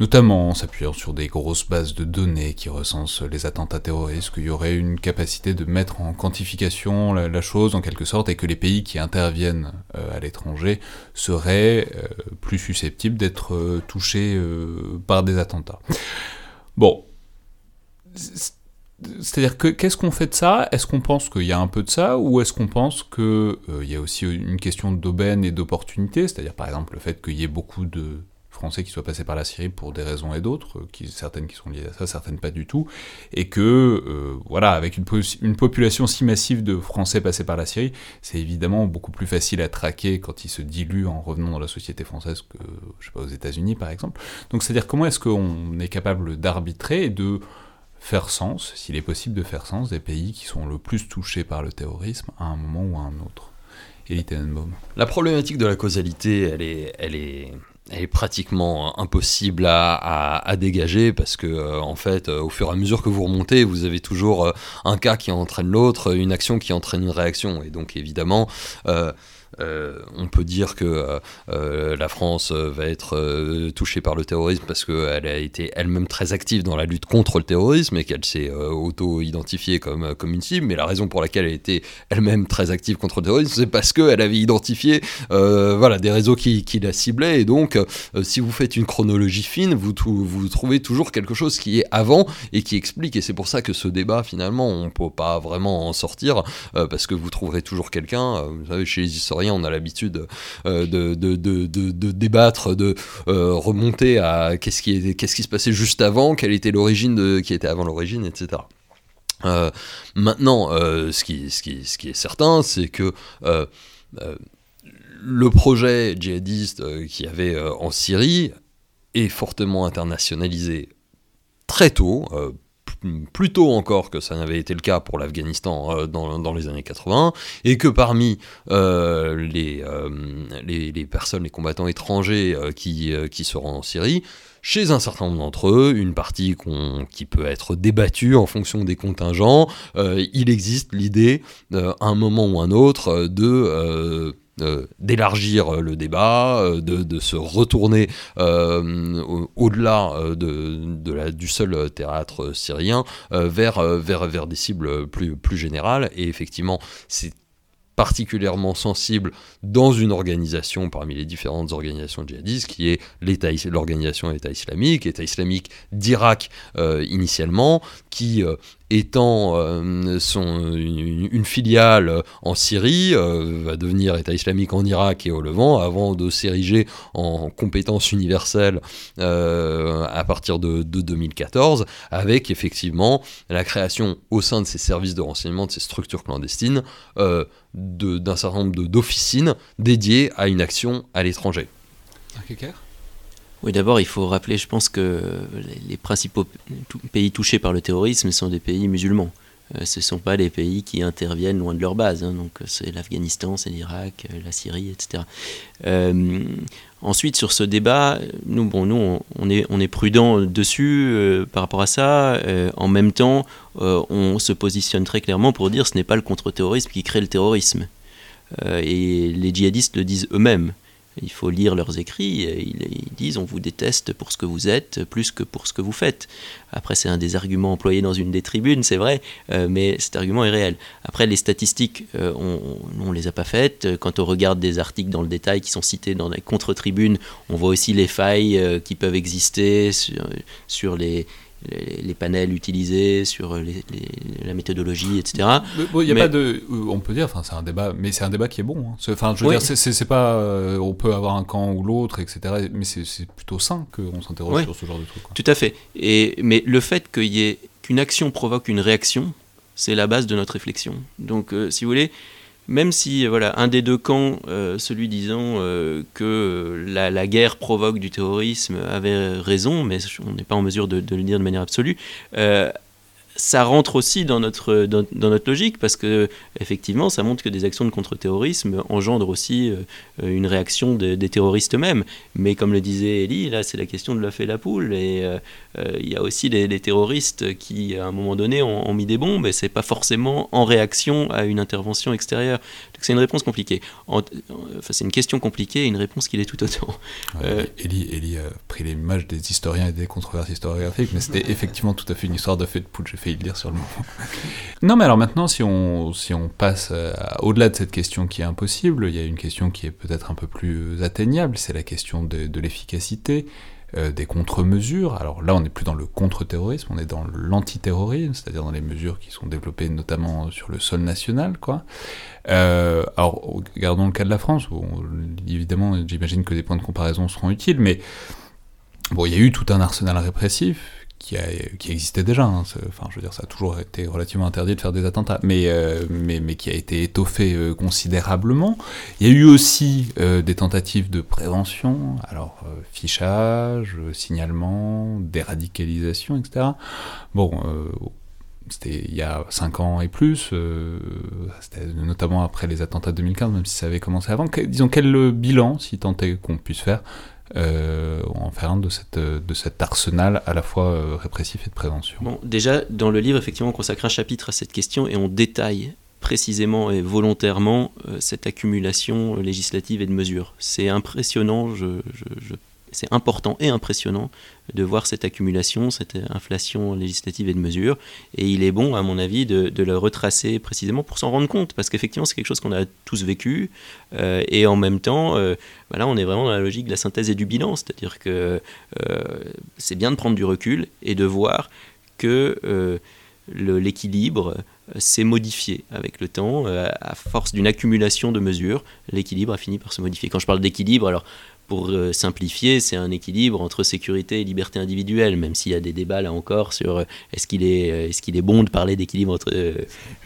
notamment en s'appuyant sur des grosses bases de données qui recensent les attentats terroristes, qu'il y aurait une capacité de mettre en quantification la, chose en quelque sorte, et que les pays qui interviennent euh, à l'étranger seraient euh, plus susceptibles d'être euh, touchés par des attentats. Bon. C'est-à-dire que qu'est-ce qu'on fait de ça? Est-ce qu'on pense qu'il y a un peu de ça? Ou est-ce qu'on pense qu'il y a aussi une question d'aubaine et d'opportunité? C'est-à-dire par exemple le fait qu'il y ait beaucoup de Français qui soient passés par la Syrie pour des raisons et d'autres, euh, certaines qui sont liées à ça, certaines pas du tout, et que, euh, voilà, avec une, po- une population si massive de Français passés par la Syrie, c'est évidemment beaucoup plus facile à traquer quand ils se diluent en revenant dans la société française que, je sais pas, aux États-Unis par exemple. Donc c'est-à-dire comment est-ce qu'on est capable d'arbitrer et de faire sens, s'il est possible de faire sens, des pays qui sont le plus touchés par le terrorisme à un moment ou à un autre? La problématique de la causalité, elle est, elle est, elle est pratiquement impossible à, à- dégager parce que, euh, en fait, euh, au fur et à mesure que vous remontez, vous avez toujours euh, un cas qui entraîne l'autre, une action qui entraîne une réaction. Et donc, évidemment, euh, on peut dire que euh, euh, la France va être touchée par le terrorisme parce qu'elle a été elle-même très active dans la lutte contre le terrorisme et qu'elle s'est auto-identifiée comme, comme une cible. Mais la raison pour laquelle elle était elle-même très active contre le terrorisme, c'est parce qu'elle avait identifié voilà, des réseaux qui, qui la ciblaient. Et donc, si vous faites une chronologie fine, vous, vous trouvez toujours quelque chose qui est avant et qui explique. Et c'est pour ça que ce débat, finalement, on ne peut pas vraiment en sortir parce que vous trouverez toujours quelqu'un. vous savez, chez les historiens, on a l'habitude euh, de, débattre, de euh, remonter à qu'est-ce qui, se passait juste avant, quelle était l'origine qui était avant l'origine, etc. Euh, maintenant, ce, qui, est certain, c'est que le projet djihadiste qu'il y avait en Syrie est fortement internationalisé très tôt, plus tôt encore que ça n'avait été le cas pour l'Afghanistan euh, dans, les années 80, et que parmi euh, les, euh, les, personnes, les combattants étrangers qui, se rendent en Syrie, chez un certain nombre d'entre eux, une partie qui peut être débattue en fonction des contingents, il existe l'idée, à un moment ou un autre, de... euh, d'élargir le débat, euh, de, de se retourner euh, au- au-delà euh, de, de du seul théâtre syrien euh, vers, euh, vers, vers des cibles plus, plus générales. Et effectivement, c'est particulièrement sensible dans une organisation parmi les différentes organisations djihadistes qui est l'organisation État islamique, État islamique d'Irak euh, initialement, qui euh, étant euh, son, une, filiale en Syrie, euh, va devenir État islamique en Irak et au Levant, avant de s'ériger en compétence universelle euh, à partir de, de 2014, avec effectivement la création au sein de ces services de renseignement, de ces structures clandestines, de- d'un certain nombre d'officines dédiées à une action à l'étranger. Oui, d'abord, il faut rappeler, je pense que les, principaux pays touchés par le terrorisme sont des pays musulmans. Euh, ce ne sont pas les pays qui interviennent loin de leur base. hein. donc, euh, c'est l'Afghanistan, c'est l'Irak, euh, la Syrie, etc. Ensuite, sur ce débat, nous, bon, nous on, est, on est prudent dessus par rapport à ça. En même temps, on se positionne très clairement pour dire ce n'est pas le contre-terrorisme qui crée le terrorisme. Et les djihadistes le disent eux-mêmes. Il faut lire leurs écrits. Ils, disent on vous déteste pour ce que vous êtes plus que pour ce que vous faites. Après, c'est un des arguments employés dans une des tribunes, c'est vrai, euh, mais cet argument est réel. Après, les statistiques, euh, on, on les a pas faites. Quand on regarde des articles dans le détail qui sont cités dans les contre-tribunes, on voit aussi les failles euh, qui peuvent exister sur les, les, les panels utilisés, sur les- les- la méthodologie, etc. Mais bon, y a Mais- pas de, on peut dire, enfin c'est un débat, mais c'est un débat qui est bon. hein. Enfin, je veux Oui. dire, c'est- pas, euh, on peut avoir un camp ou l'autre, etc. Mais c'est c'est plutôt sain qu'on s'interroge Oui. sur ce genre de truc. quoi. Tout à fait. Et, mais le fait qu'il y ait qu'une action provoque une réaction, c'est la base de notre réflexion. Donc, euh, si vous voulez, même si voilà, un des deux camps, euh, celui disant euh, que la, guerre provoque du terrorisme, avait raison, mais on n'est pas en mesure de, de le dire de manière absolue, euh, ça rentre aussi dans notre, dans, notre logique parce que effectivement ça montre que des actions de contre-terrorisme engendrent aussi euh, une réaction de- des terroristes eux-mêmes. Mais comme le disait Elie, là c'est la question de l'œuf et la poule et euh, euh, il y a aussi des terroristes qui à un moment donné ont, ont mis des bombes et c'est pas forcément en réaction à une intervention extérieure. C'est une réponse compliquée. En- enfin c'est une question compliquée et une réponse qui l'est tout autant. Euh, Ouais, Ellie, Ellie a pris l'image des historiens et des controverses historiographiques, mais c'était effectivement tout à fait une histoire de fait de poule, j'ai failli le dire sur le moment. *laughs* non, mais alors maintenant, si on, si on passe au-delà de cette question qui est impossible, il y a une question qui est peut-être un peu plus atteignable, c'est la question de, de l'efficacité, euh, des contre-mesures. Alors là, on n'est plus dans le contre-terrorisme, on est dans l'antiterrorisme, c'est-à-dire dans les mesures qui sont développées notamment sur le sol national. Euh, alors, regardons le cas de la France, où évidemment, j'imagine que des points de comparaison seront utiles, mais bon, il y a eu tout un arsenal répressif qui, existait déjà. hein, Enfin, je veux dire, ça a toujours été relativement interdit de faire des attentats, mais, euh, mais, mais qui a été étoffé euh, considérablement. Il y a eu aussi euh, des tentatives de prévention, alors fichage, signalement, déradicalisation, etc. Bon, c'était il y a 5 ans et plus, euh, notamment après les attentats de 2015, même si ça avait commencé avant. Disons, quel bilan, si tant est qu'on puisse faire, euh, en faire de, cette, de cet arsenal à la fois euh, répressif et de prévention Bon, déjà, dans le livre, effectivement, on consacre un chapitre à cette question et on détaille précisément et volontairement euh, cette accumulation législative et de mesures. C'est impressionnant, je- c'est important et impressionnant de voir cette accumulation, cette inflation législative et de mesures. Et il est bon, à mon avis, de, de le retracer précisément pour s'en rendre compte, parce qu'effectivement, c'est quelque chose qu'on a tous vécu. euh, et en même temps, euh, on est vraiment dans la logique de la synthèse et du bilan, c'est-à-dire que euh, c'est bien de prendre du recul et de voir que euh, l'équilibre euh, s'est modifié avec le temps. euh, à force d'une accumulation de mesures, l'équilibre a fini par se modifier. Quand je parle d'équilibre, alors pour euh, simplifier, c'est un équilibre entre sécurité et liberté individuelle, même s'il y a des débats là encore sur euh, est-ce qu'il est, euh, qu'il est bon de parler d'équilibre entre... euh,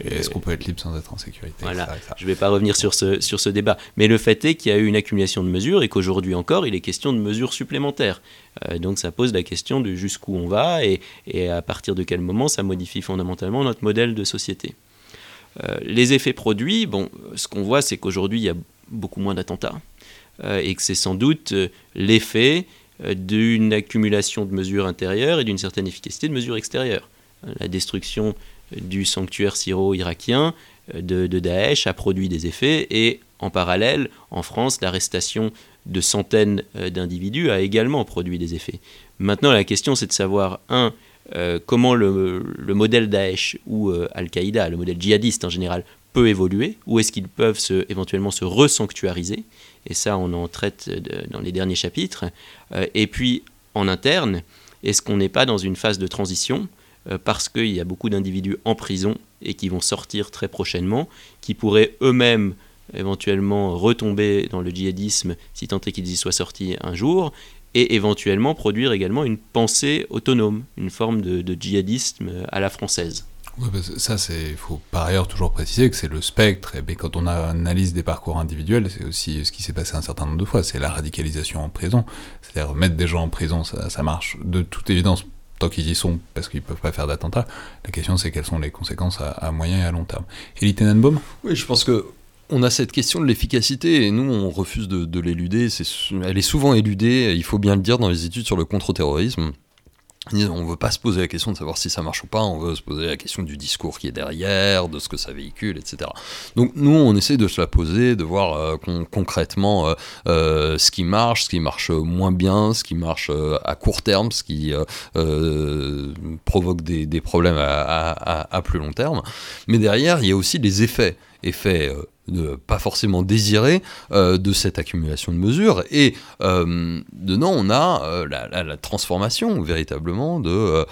Est-ce qu'on peut être libre sans être en sécurité Voilà. etc., etc. je ne vais pas revenir sur ce, sur ce débat. Mais le fait est qu'il y a eu une accumulation de mesures et qu'aujourd'hui encore, il est question de mesures supplémentaires. Euh, donc ça pose la question de jusqu'où on va et, et à partir de quel moment ça modifie fondamentalement notre modèle de société. Euh, les effets produits, bon, ce qu'on voit, c'est qu'aujourd'hui, il y a beaucoup moins d'attentats et que c'est sans doute euh, l'effet euh, d'une accumulation de mesures intérieures et d'une certaine efficacité de mesures extérieures. Euh, La destruction euh, du sanctuaire syro-irakien euh, de, Daesh a produit des effets et en parallèle, en France, l'arrestation de centaines euh, d'individus a également produit des effets. Maintenant, la question, c'est de savoir, un, euh, comment le, le modèle Daesh ou euh, Al-Qaïda, le modèle djihadiste en général, peut évoluer, où est-ce qu'ils peuvent se, éventuellement se resanctuariser, et ça on en traite de- dans les derniers chapitres, Euh, et puis en interne, est-ce qu'on n'est pas dans une phase de transition euh, parce qu'il y a beaucoup d'individus en prison et qui vont sortir très prochainement, qui pourraient eux-mêmes éventuellement retomber dans le djihadisme si tant est qu'ils y soient sortis un jour, et éventuellement produire également une pensée autonome, une forme de djihadisme à la française? Ça, c'est, il faut par ailleurs toujours préciser que c'est le spectre, et quand on analyse des parcours individuels, c'est aussi ce qui s'est passé un certain nombre de fois, c'est la radicalisation en prison. C'est-à-dire mettre des gens en prison, ça, marche de toute évidence tant qu'ils y sont, parce qu'ils peuvent pas faire d'attentat. La question, c'est quelles sont les conséquences à, moyen et à long terme. Elie Tenenbaum? Oui, je pense que on a cette question de l'efficacité et nous on refuse de, de l'éluder. Elle est souvent éludée, il faut bien le dire dans les études sur le contre-terrorisme. On veut pas se poser la question de savoir si ça marche ou pas, on veut se poser la question du discours qui est derrière, de ce que ça véhicule, etc. Donc nous on essaie de se la poser, de voir euh, con- concrètement euh, euh, ce qui marche, ce qui marche moins bien, ce qui marche à court terme, ce qui provoque des, problèmes à plus long terme. Mais derrière il y a aussi les effets, effets euh, pas forcément désirés euh, de cette accumulation de mesures. Et euh, dedans, on a euh, la, transformation véritablement de,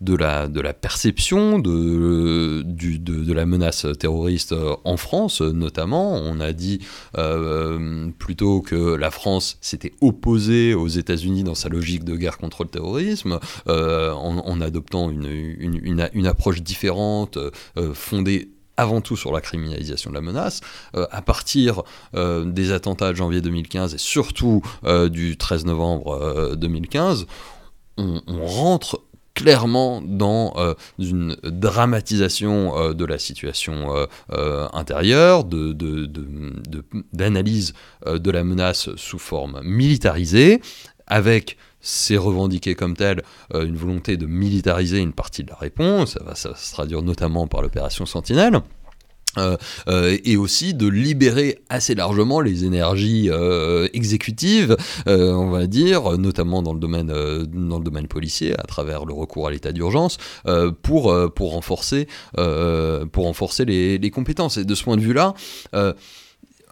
la, perception de, la menace terroriste en France, notamment. On a dit plutôt que la France s'était opposée aux États-Unis dans sa logique de guerre contre le terrorisme, en, adoptant une, une, approche différente, fondée avant tout sur la criminalisation de la menace. Euh, à partir euh, des attentats de janvier 2015 et surtout euh, du 13 novembre euh, 2015, on, rentre clairement dans une dramatisation de la situation intérieure, d'analyse de la menace sous forme militarisée, avec c'est revendiqué comme tel euh, une volonté de militariser une partie de la réponse, ça va, ça se traduire notamment par l'opération Sentinelle. Euh, euh, et aussi de libérer assez largement les énergies exécutives, on va dire, notamment dans le domaine dans le domaine policier, à travers le recours à l'état d'urgence, pour pour renforcer pour renforcer les, compétences. Et de ce point de vue-là,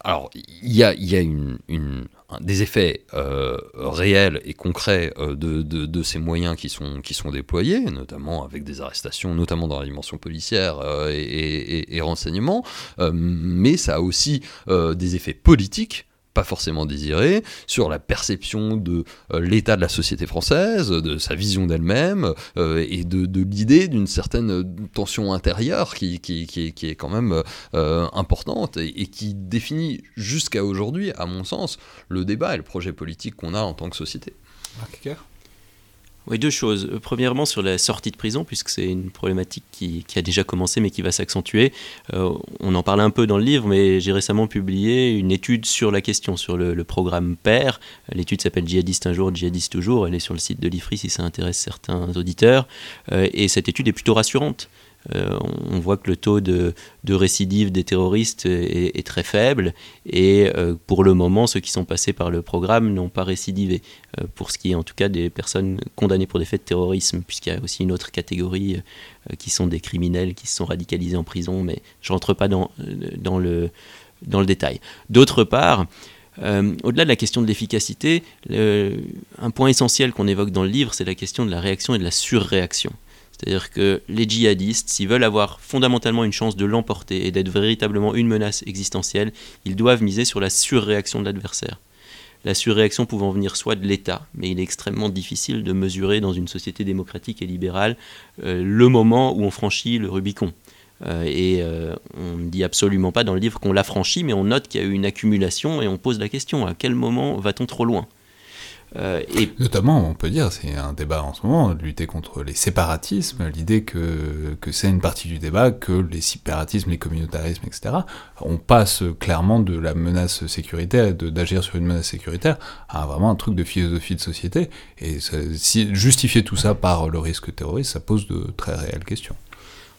alors il y a y a une, une- un- des effets euh, réels et concrets euh, de, ces moyens qui sont, déployés, notamment avec des arrestations, notamment dans la dimension policière euh, et, renseignement, mais ça a aussi des effets politiques pas forcément désirés, sur la perception de euh, l'état de la société française, de sa vision d'elle-même, euh, et de, l'idée d'une certaine euh, tension intérieure qui, qui, qui, est- qui est quand même importante et, qui définit jusqu'à aujourd'hui, à mon sens, le débat et le projet politique qu'on a en tant que société. Oui, deux choses. Euh, Premièrement, sur la sortie de prison, puisque c'est une problématique qui, a déjà commencé mais qui va s'accentuer. Euh, on en parle un peu dans le livre, mais j'ai récemment publié une étude sur la question, sur le, le programme PER. L'étude s'appelle Djihadiste un jour, djihadiste toujours. Elle est sur le site de l'IFRI si ça intéresse certains auditeurs. Euh, et cette étude est plutôt rassurante. Euh, on voit que le taux de, récidive des terroristes est, très faible et euh, pour le moment, ceux qui sont passés par le programme n'ont pas récidivé, euh, pour ce qui est en tout cas des personnes condamnées pour des faits de terrorisme, puisqu'il y a aussi une autre catégorie qui sont des criminels qui se sont radicalisés en prison, mais je ne rentre pas dans, le, dans le détail. D'autre part, au-delà de la question de l'efficacité, le- un point essentiel qu'on évoque dans le livre, c'est la question de la réaction et de la surréaction. C'est-à-dire que les djihadistes, s'ils veulent avoir fondamentalement une chance de l'emporter et d'être véritablement une menace existentielle, ils doivent miser sur la surréaction de l'adversaire. La surréaction pouvant venir soit de l'État, mais il est extrêmement difficile de mesurer dans une société démocratique et libérale euh, le moment où on franchit le Rubicon. Euh, et euh, on ne dit absolument pas dans le livre qu'on l'a franchi, mais on note qu'il y a eu une accumulation et on pose la question à quel moment va-t-on trop loin? Euh, Notamment, on peut dire, c'est un débat en ce moment, de lutter contre les séparatismes, l'idée que, que c'est une partie du débat, que les séparatismes, les communautarismes, etc., on passe clairement de la menace sécuritaire, d'agir sur une menace sécuritaire, à vraiment un truc de philosophie de société. Et si, justifier tout ça par le risque terroriste, ça pose de très réelles questions.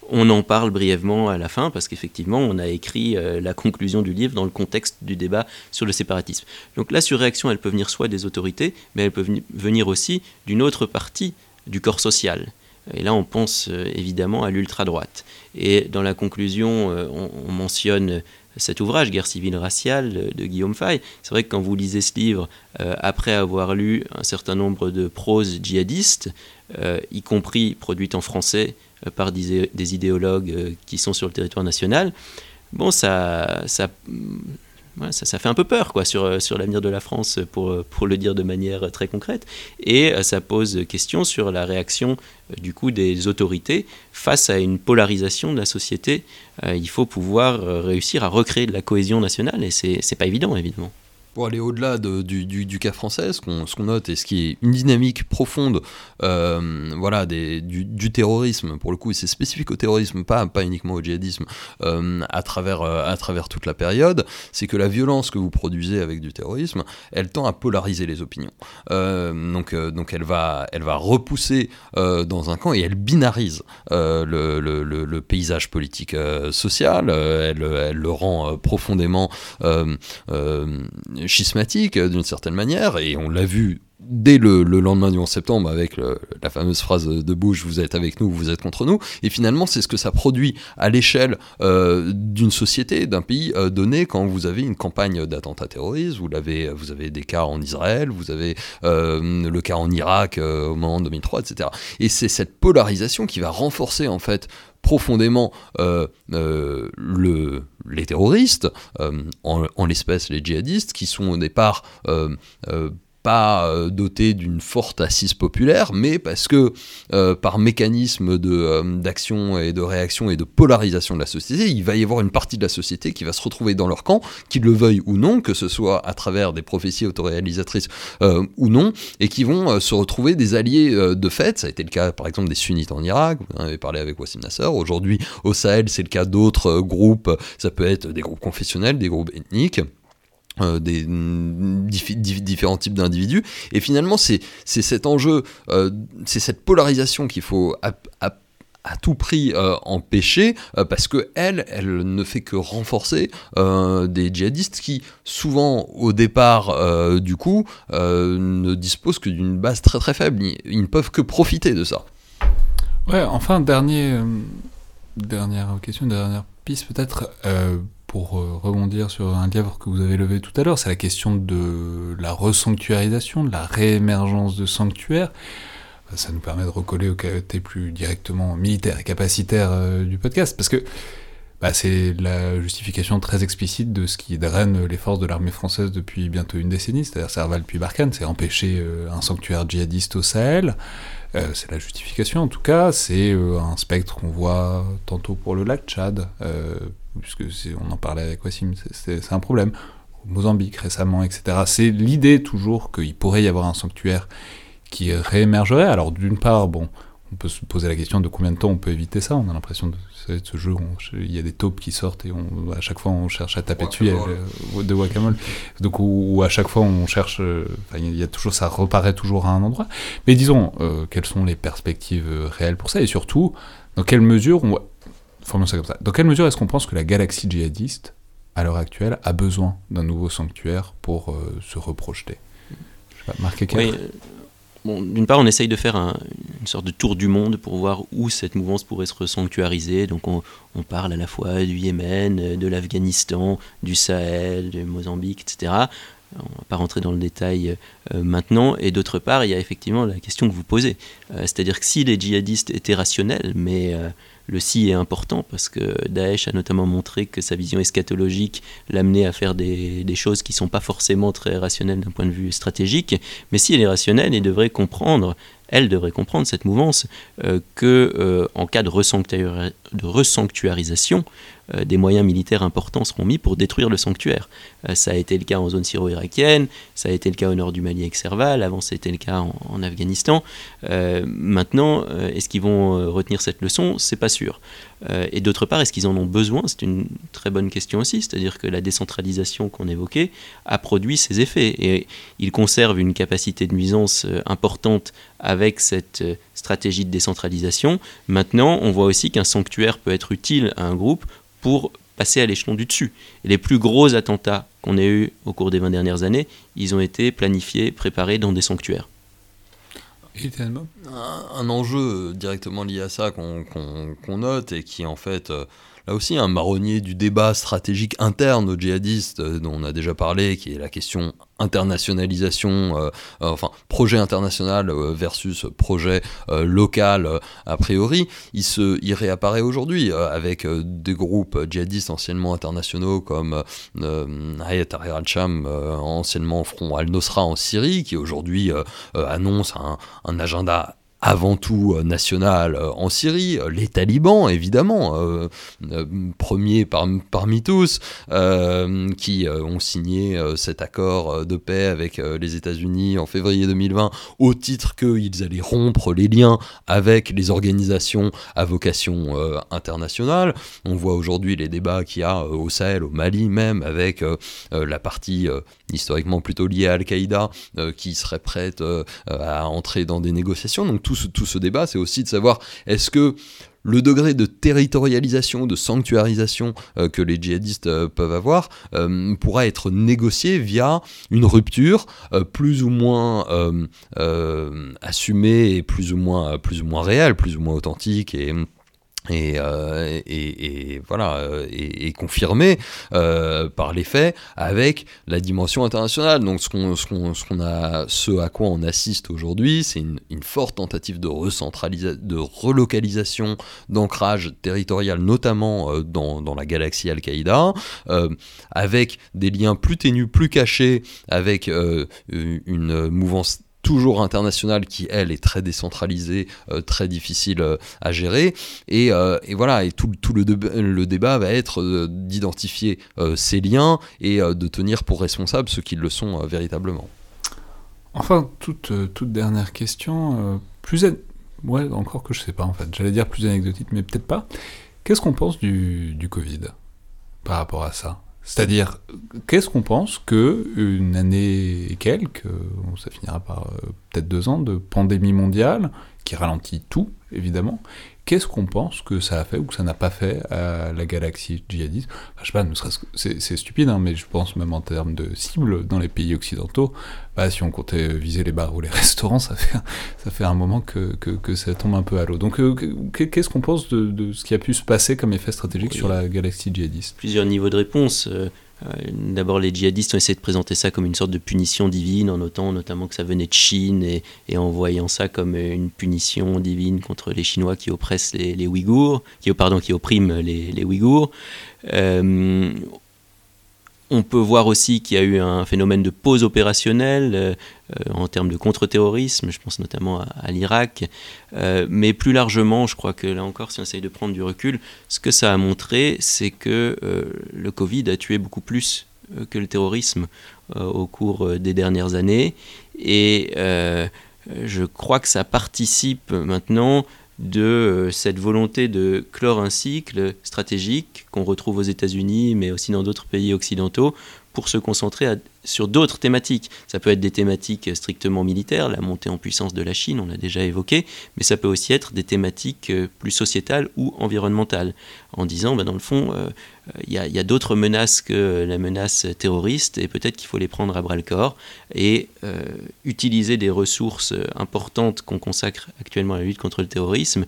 On en parle brièvement à la fin parce qu'effectivement, on a écrit euh, la conclusion du livre dans le contexte du débat sur le séparatisme. Donc la surréaction, elle peut venir soit des autorités, mais elle peut veni- venir aussi d'une autre partie du corps social. Et là, on pense euh, évidemment à l'ultra-droite. Et dans la conclusion, euh, on, on mentionne cet ouvrage, Guerre civile raciale, de Guillaume Fay. C'est vrai que quand vous lisez ce livre, après avoir lu un certain nombre de proses djihadistes, y compris produites en français par des, idéologues euh, qui sont sur le territoire national, bon, ça, ça, mm, ça, fait un peu peur quoi, sur, euh, sur l'avenir de la France, pour, euh, pour le dire de manière très concrète. Et euh, ça pose question sur la réaction euh, du coup des autorités face à une polarisation de la société. Euh, il faut pouvoir euh, réussir à recréer de la cohésion nationale, et c'est pas évident, évidemment. Pour aller au-delà de- du, cas français, ce qu'on note et ce qui est une dynamique profonde euh, voilà, du, terrorisme, pour le coup, c'est spécifique au terrorisme, pas, pas uniquement au djihadisme, euh, à, travers, euh, à travers toute la période, c'est que la violence que vous produisez avec du terrorisme, elle tend à polariser les opinions. Donc, donc elle, va, elle va repousser dans un camp et elle binarise le, le- paysage politique social, elle, elle le rend profondément schismatique euh, d'une certaine manière, et on l'a vu dès le, le lendemain du 11 septembre avec la fameuse phrase de Bush vous êtes avec nous, vous êtes contre nous et finalement c'est ce que ça produit à l'échelle euh, d'une société, d'un pays euh, donné quand vous avez une campagne d'attentats terroristes, vous, vous avez des cas en Israël, vous avez euh, le cas en Irak euh, au moment de 2003, etc. Et c'est cette polarisation qui va renforcer en fait profondément euh, euh, le, les terroristes, euh, en, l'espèce les djihadistes, qui sont au départ euh, euh, pas euh, dotés d'une forte assise populaire, mais parce que euh, par mécanisme euh, d'action et de réaction et de polarisation de la société, il va y avoir une partie de la société qui va se retrouver dans leur camp, qu'ils le veuillent ou non, que ce soit à travers des prophéties autoréalisatrices ou non, et qui vont se retrouver des alliés de fait. Ça a été le cas par exemple des sunnites en Irak, vous en avez parlé avec Wassim Nasser. Aujourd'hui au Sahel, c'est le cas d'autres groupes, ça peut être des groupes confessionnels, des groupes ethniques. Euh, des mm, différents types d'individus. Et finalement c'est cet enjeu euh, c'est cette polarisation qu'il faut à, tout prix euh, empêcher parce que elle elle ne fait que renforcer des djihadistes qui souvent au départ du coup ne disposent que d'une base très très faible. Ils, ne peuvent que profiter de ça. Ouais, enfin, dernier, dernière question, dernière piste peut-être, pour euh, rebondir sur un livre que vous avez levé tout à l'heure, c'est la question de la resanctuarisation, de la réémergence de sanctuaires. Euh, Ça nous permet de recoller au côté plus directement militaire et capacitaire euh, du podcast, parce que bah, c'est la justification très explicite de ce qui draine les forces de l'armée française depuis bientôt une décennie, c'est-à-dire Serval puis Barkhane, c'est empêcher un sanctuaire djihadiste au Sahel, c'est la justification en tout cas, c'est un spectre qu'on voit tantôt pour le lac Tchad, puisque on en parlait avec Wassim, c'est- un problème. Au Mozambique récemment, etc. C'est l'idée toujours qu'il pourrait y avoir un sanctuaire qui réémergerait. Alors d'une part, bon, on peut se poser la question de combien de temps on peut éviter ça. On a l'impression de de ce jeu, on- il y a des taupes qui sortent et on, à chaque fois on cherche à taper dessus, euh, de guacamole. Donc où, où à chaque fois on cherche, euh, enfin, il y a toujours, ça reparaît toujours à un endroit. Mais disons, euh, quelles sont les perspectives réelles pour ça? Et surtout, dans quelle mesure, on, dans quelle mesure est-ce qu'on pense que la galaxie djihadiste, à l'heure actuelle, a besoin d'un nouveau sanctuaire pour euh, se reprojeter? Je sais pas, Marc Ecker Oui, euh, d'une part, on essaye de faire un- une sorte de tour du monde pour voir où cette mouvance pourrait se resanctuariser. Donc, on, parle à la fois du Yémen, euh, de l'Afghanistan, du Sahel, du Mozambique, etc. On ne va pas rentrer dans le détail maintenant. Et d'autre part, il y a effectivement la question que vous posez. C'est-à-dire que si les djihadistes étaient rationnels, mais le si est important parce que Daesh a notamment montré que sa vision eschatologique l'amenait à faire des, choses qui ne sont pas forcément très rationnelles d'un point de vue stratégique. Mais si elle est rationnelle, il devrait comprendre, elle devrait comprendre cette mouvance, euh, que euh, en cas de, resanctuari- de resanctuarisation, des moyens militaires importants seront mis pour détruire le sanctuaire. Euh, ça a été le cas en zone syro-irakienne, ça a été le cas au nord du Mali avec Serval, avant c'était le cas en, Afghanistan. Euh, maintenant, euh, est-ce qu'ils vont euh, retenir cette leçon? C'est pas sûr. Euh, et d'autre part, est-ce qu'ils en ont besoin? C'est une très bonne question aussi, c'est-à-dire que la décentralisation qu'on évoquait a produit ses effets et ils conservent une capacité de nuisance euh, importante avec cette euh, stratégie de décentralisation. Maintenant, on voit aussi qu'un sanctuaire peut être utile à un groupe pour passer à l'échelon du dessus. Et les plus gros attentats qu'on ait eus au cours des 20 dernières années, ils ont été planifiés, préparés dans des sanctuaires. Un, un enjeu directement lié à ça qu'on note et qui en fait euh, là aussi un marronnier du débat stratégique interne aux djihadistes euh, dont on a déjà parlé, qui est la question internationalisation, euh, euh, enfin projet international versus projet local a priori, il, se, réapparaît aujourd'hui avec des groupes djihadistes anciennement internationaux comme Hayat Tahrir al-Sham, anciennement Front al-Nosra en Syrie, qui aujourd'hui annonce un agenda avant tout euh, national euh, en Syrie, euh, les talibans évidemment, premiers par- parmi tous, qui ont signé cet accord de paix avec les États-Unis en février 2020 au titre qu'ils allaient rompre les liens avec les organisations à vocation internationale. On voit aujourd'hui les débats qu'il y a au Sahel, au Mali même, avec la partie historiquement plutôt liée à Al-Qaïda euh, qui serait prête euh, à entrer dans des négociations. Donc tout ce, débat, c'est aussi de savoir est-ce que le degré de territorialisation, de sanctuarisation euh, que les djihadistes peuvent avoir pourra être négocié via une rupture plus ou moins assumée plus ou moins, plus ou moins réelle, plus ou moins authentique et et, euh, et, voilà euh, et, confirmé euh, par les faits avec la dimension internationale. Donc ce qu'on ce qu'on ce qu'on a ce à quoi on assiste aujourd'hui c'est une, forte tentative de recentralisation de relocalisation d'ancrage territorial notamment dans, dans la galaxie Al-Qaïda avec des liens plus ténus plus cachés avec une mouvance toujours internationale qui elle est très décentralisée, euh, très difficile euh, à gérer et, euh, et voilà et tout, tout le, le débat va être d'identifier ces liens et de tenir pour responsables ceux qui le sont véritablement. Enfin, toute, toute dernière question, plus... Ouais, encore que je sais pas en fait. J'allais dire plus anecdotique, mais peut-être pas. Qu'est-ce qu'on pense du, du Covid par rapport à ça? C'est-à-dire, qu'est-ce qu'on pense que une année et quelques, euh, ça finira par euh, peut-être deux ans de pandémie mondiale, qui ralentit tout, évidemment, qu'est-ce qu'on pense que ça a fait ou que ça n'a pas fait à la galaxie djihadiste? Enfin, Je sais pas, ne serait-ce que- c'est stupide, hein, mais je pense même en termes de cible dans les pays occidentaux, bah, si on comptait viser les bars ou les *laughs* restaurants, ça fait, ça fait un moment que, que, que ça tombe un peu à l'eau. Donc euh, que- qu'est-ce qu'on pense de, de ce qui a pu se passer comme effet stratégique Oui. sur la galaxie djihadiste? Plusieurs niveaux de réponse. Euh, D'abord, les djihadistes ont essayé de présenter ça comme une sorte de punition divine, en notant notamment que ça venait de Chine et, en voyant ça comme une punition divine contre les Chinois qui oppressent les, Ouïghours, qui, pardon, qui oppriment les, les Ouïghours. Euh, on peut voir aussi qu'il y a eu un phénomène de pause opérationnelle euh, euh, en termes de contre-terrorisme, je pense notamment à, l'Irak, Euh, mais plus largement, je crois que là encore, si on essaye de prendre du recul, ce que ça a montré, c'est que le Covid a tué beaucoup plus que le terrorisme au cours des dernières années, et je crois que ça participe maintenant de euh, cette volonté de clore un cycle stratégique qu'on retrouve aux États-Unis, mais aussi dans d'autres pays occidentaux, pour se concentrer sur d'autres thématiques. Ça peut être des thématiques strictement militaires, la montée en puissance de la Chine, on l'a déjà évoqué, mais ça peut aussi être des thématiques euh, plus sociétales ou environnementales, en disant, bah, dans le fond, euh, il y a, d'autres menaces que la menace terroriste, et peut-être qu'il faut les prendre à bras le corps, et euh, utiliser des ressources importantes qu'on consacre actuellement à la lutte contre le terrorisme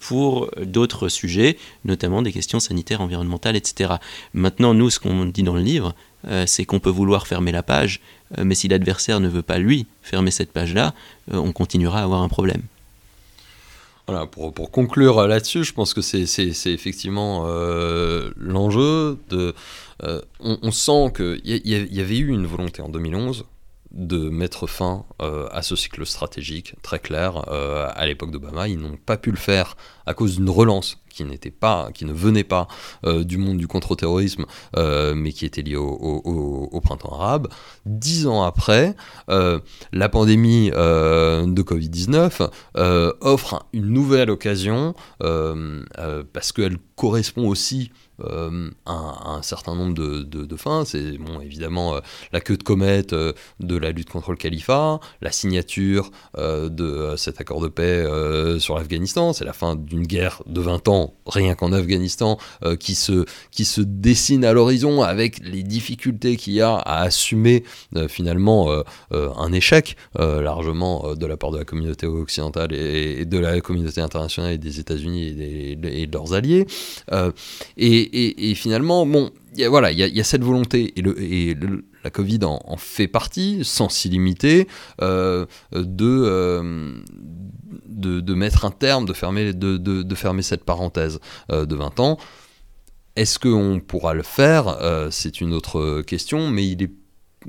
pour d'autres sujets, notamment des questions sanitaires, environnementales, etc. Maintenant, nous, ce qu'on dit dans le livre, euh, c'est qu'on peut vouloir fermer la page, euh, mais si l'adversaire ne veut pas, lui, fermer cette page-là, euh, on continuera à avoir un problème. Voilà, pour, pour conclure là-dessus, je pense que c'est effectivement l'enjeu de. on, sent qu'il y avait eu une volonté en 2011 de mettre fin euh, à ce cycle stratégique très clair euh, à l'époque d'Obama. Ils n'ont pas pu le faire à cause d'une relance qui n'était pas, qui ne venait pas euh, du monde du contre-terrorisme, mais qui était liée au, au- au- printemps arabe. Dix ans après, la pandémie de Covid-19 euh, offre une nouvelle occasion parce qu'elle correspond aussi euh, un- certain nombre de, fins. C'est bon, évidemment euh, la queue de comète euh, de la lutte contre le califat, la signature de cet accord de paix sur l'Afghanistan, c'est la fin d'une guerre de 20 ans, rien qu'en Afghanistan, qui, se, qui se dessine à l'horizon avec les difficultés qu'il y a à assumer finalement un échec largement de la part de la communauté occidentale et, de la communauté internationale et des États-Unis et, et de leurs alliés. Et, et- finalement, bon, il y a- voilà, il y, a- cette volonté, et, la Covid en, fait partie, sans s'y limiter, euh, de, euh, de, de mettre un terme, de fermer, de, de, fermer cette parenthèse euh, de 20 ans. Est-ce qu'on pourra le faire? C'est une autre question, mais il est,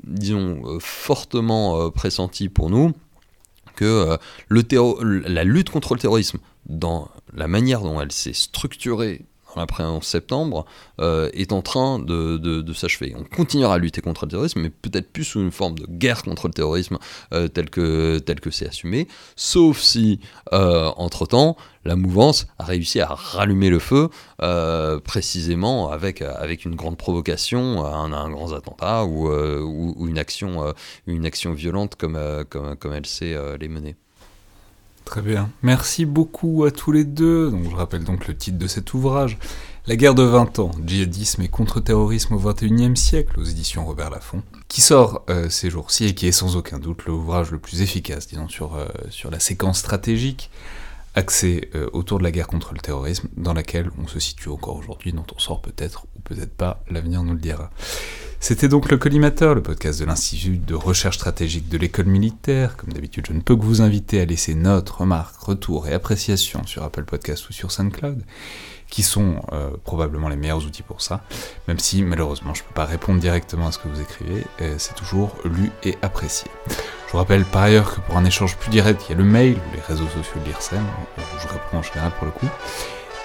disons, fortement pressenti pour nous que le la lutte contre le terrorisme, dans la manière dont elle s'est structurée dans l'après 11 septembre, euh, est en train de, s'achever. On continuera à lutter contre le terrorisme, mais peut-être plus sous une forme de guerre contre le terrorisme euh, tel que tel que c'est assumé, sauf si, euh, entre-temps, la mouvance a réussi à rallumer le feu, euh, précisément avec, avec une grande provocation, un, grand attentat ou, euh, une, action, une action violente comme, comme, comme elle sait les mener. Très bien. Merci beaucoup à tous les deux. Donc, je rappelle donc le titre de cet ouvrage. La guerre de 20 ans, djihadisme et contre-terrorisme au XXIe siècle, aux éditions Robert Laffont, qui sort euh, ces jours-ci et qui est sans aucun doute l'ouvrage le plus efficace, disons, sur, euh, sur la séquence stratégique axée euh, autour de la guerre contre le terrorisme, dans laquelle on se situe encore aujourd'hui, dont on sort peut-être ou peut-être pas, l'avenir nous le dira. C'était donc le Collimateur, le podcast de l'Institut de recherche stratégique de l'école militaire. Comme d'habitude, je ne peux que vous inviter à laisser notes, remarques, retours et appréciations sur Apple Podcast ou sur SoundCloud, qui sont euh, probablement les meilleurs outils pour ça, même si malheureusement je ne peux pas répondre directement à ce que vous écrivez, c'est toujours lu et apprécié. Je vous rappelle par ailleurs que pour un échange plus direct, il y a le mail ou les réseaux sociaux de l'IRSEM, je réponds en général pour le coup,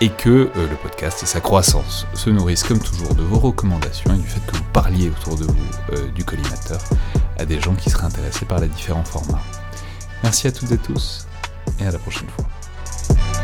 et que euh, le podcast et sa croissance se nourrissent comme toujours de vos recommandations et du fait que vous parliez autour de vous euh, du collimateur à des gens qui seraient intéressés par les différents formats. Merci à toutes et tous et à la prochaine fois.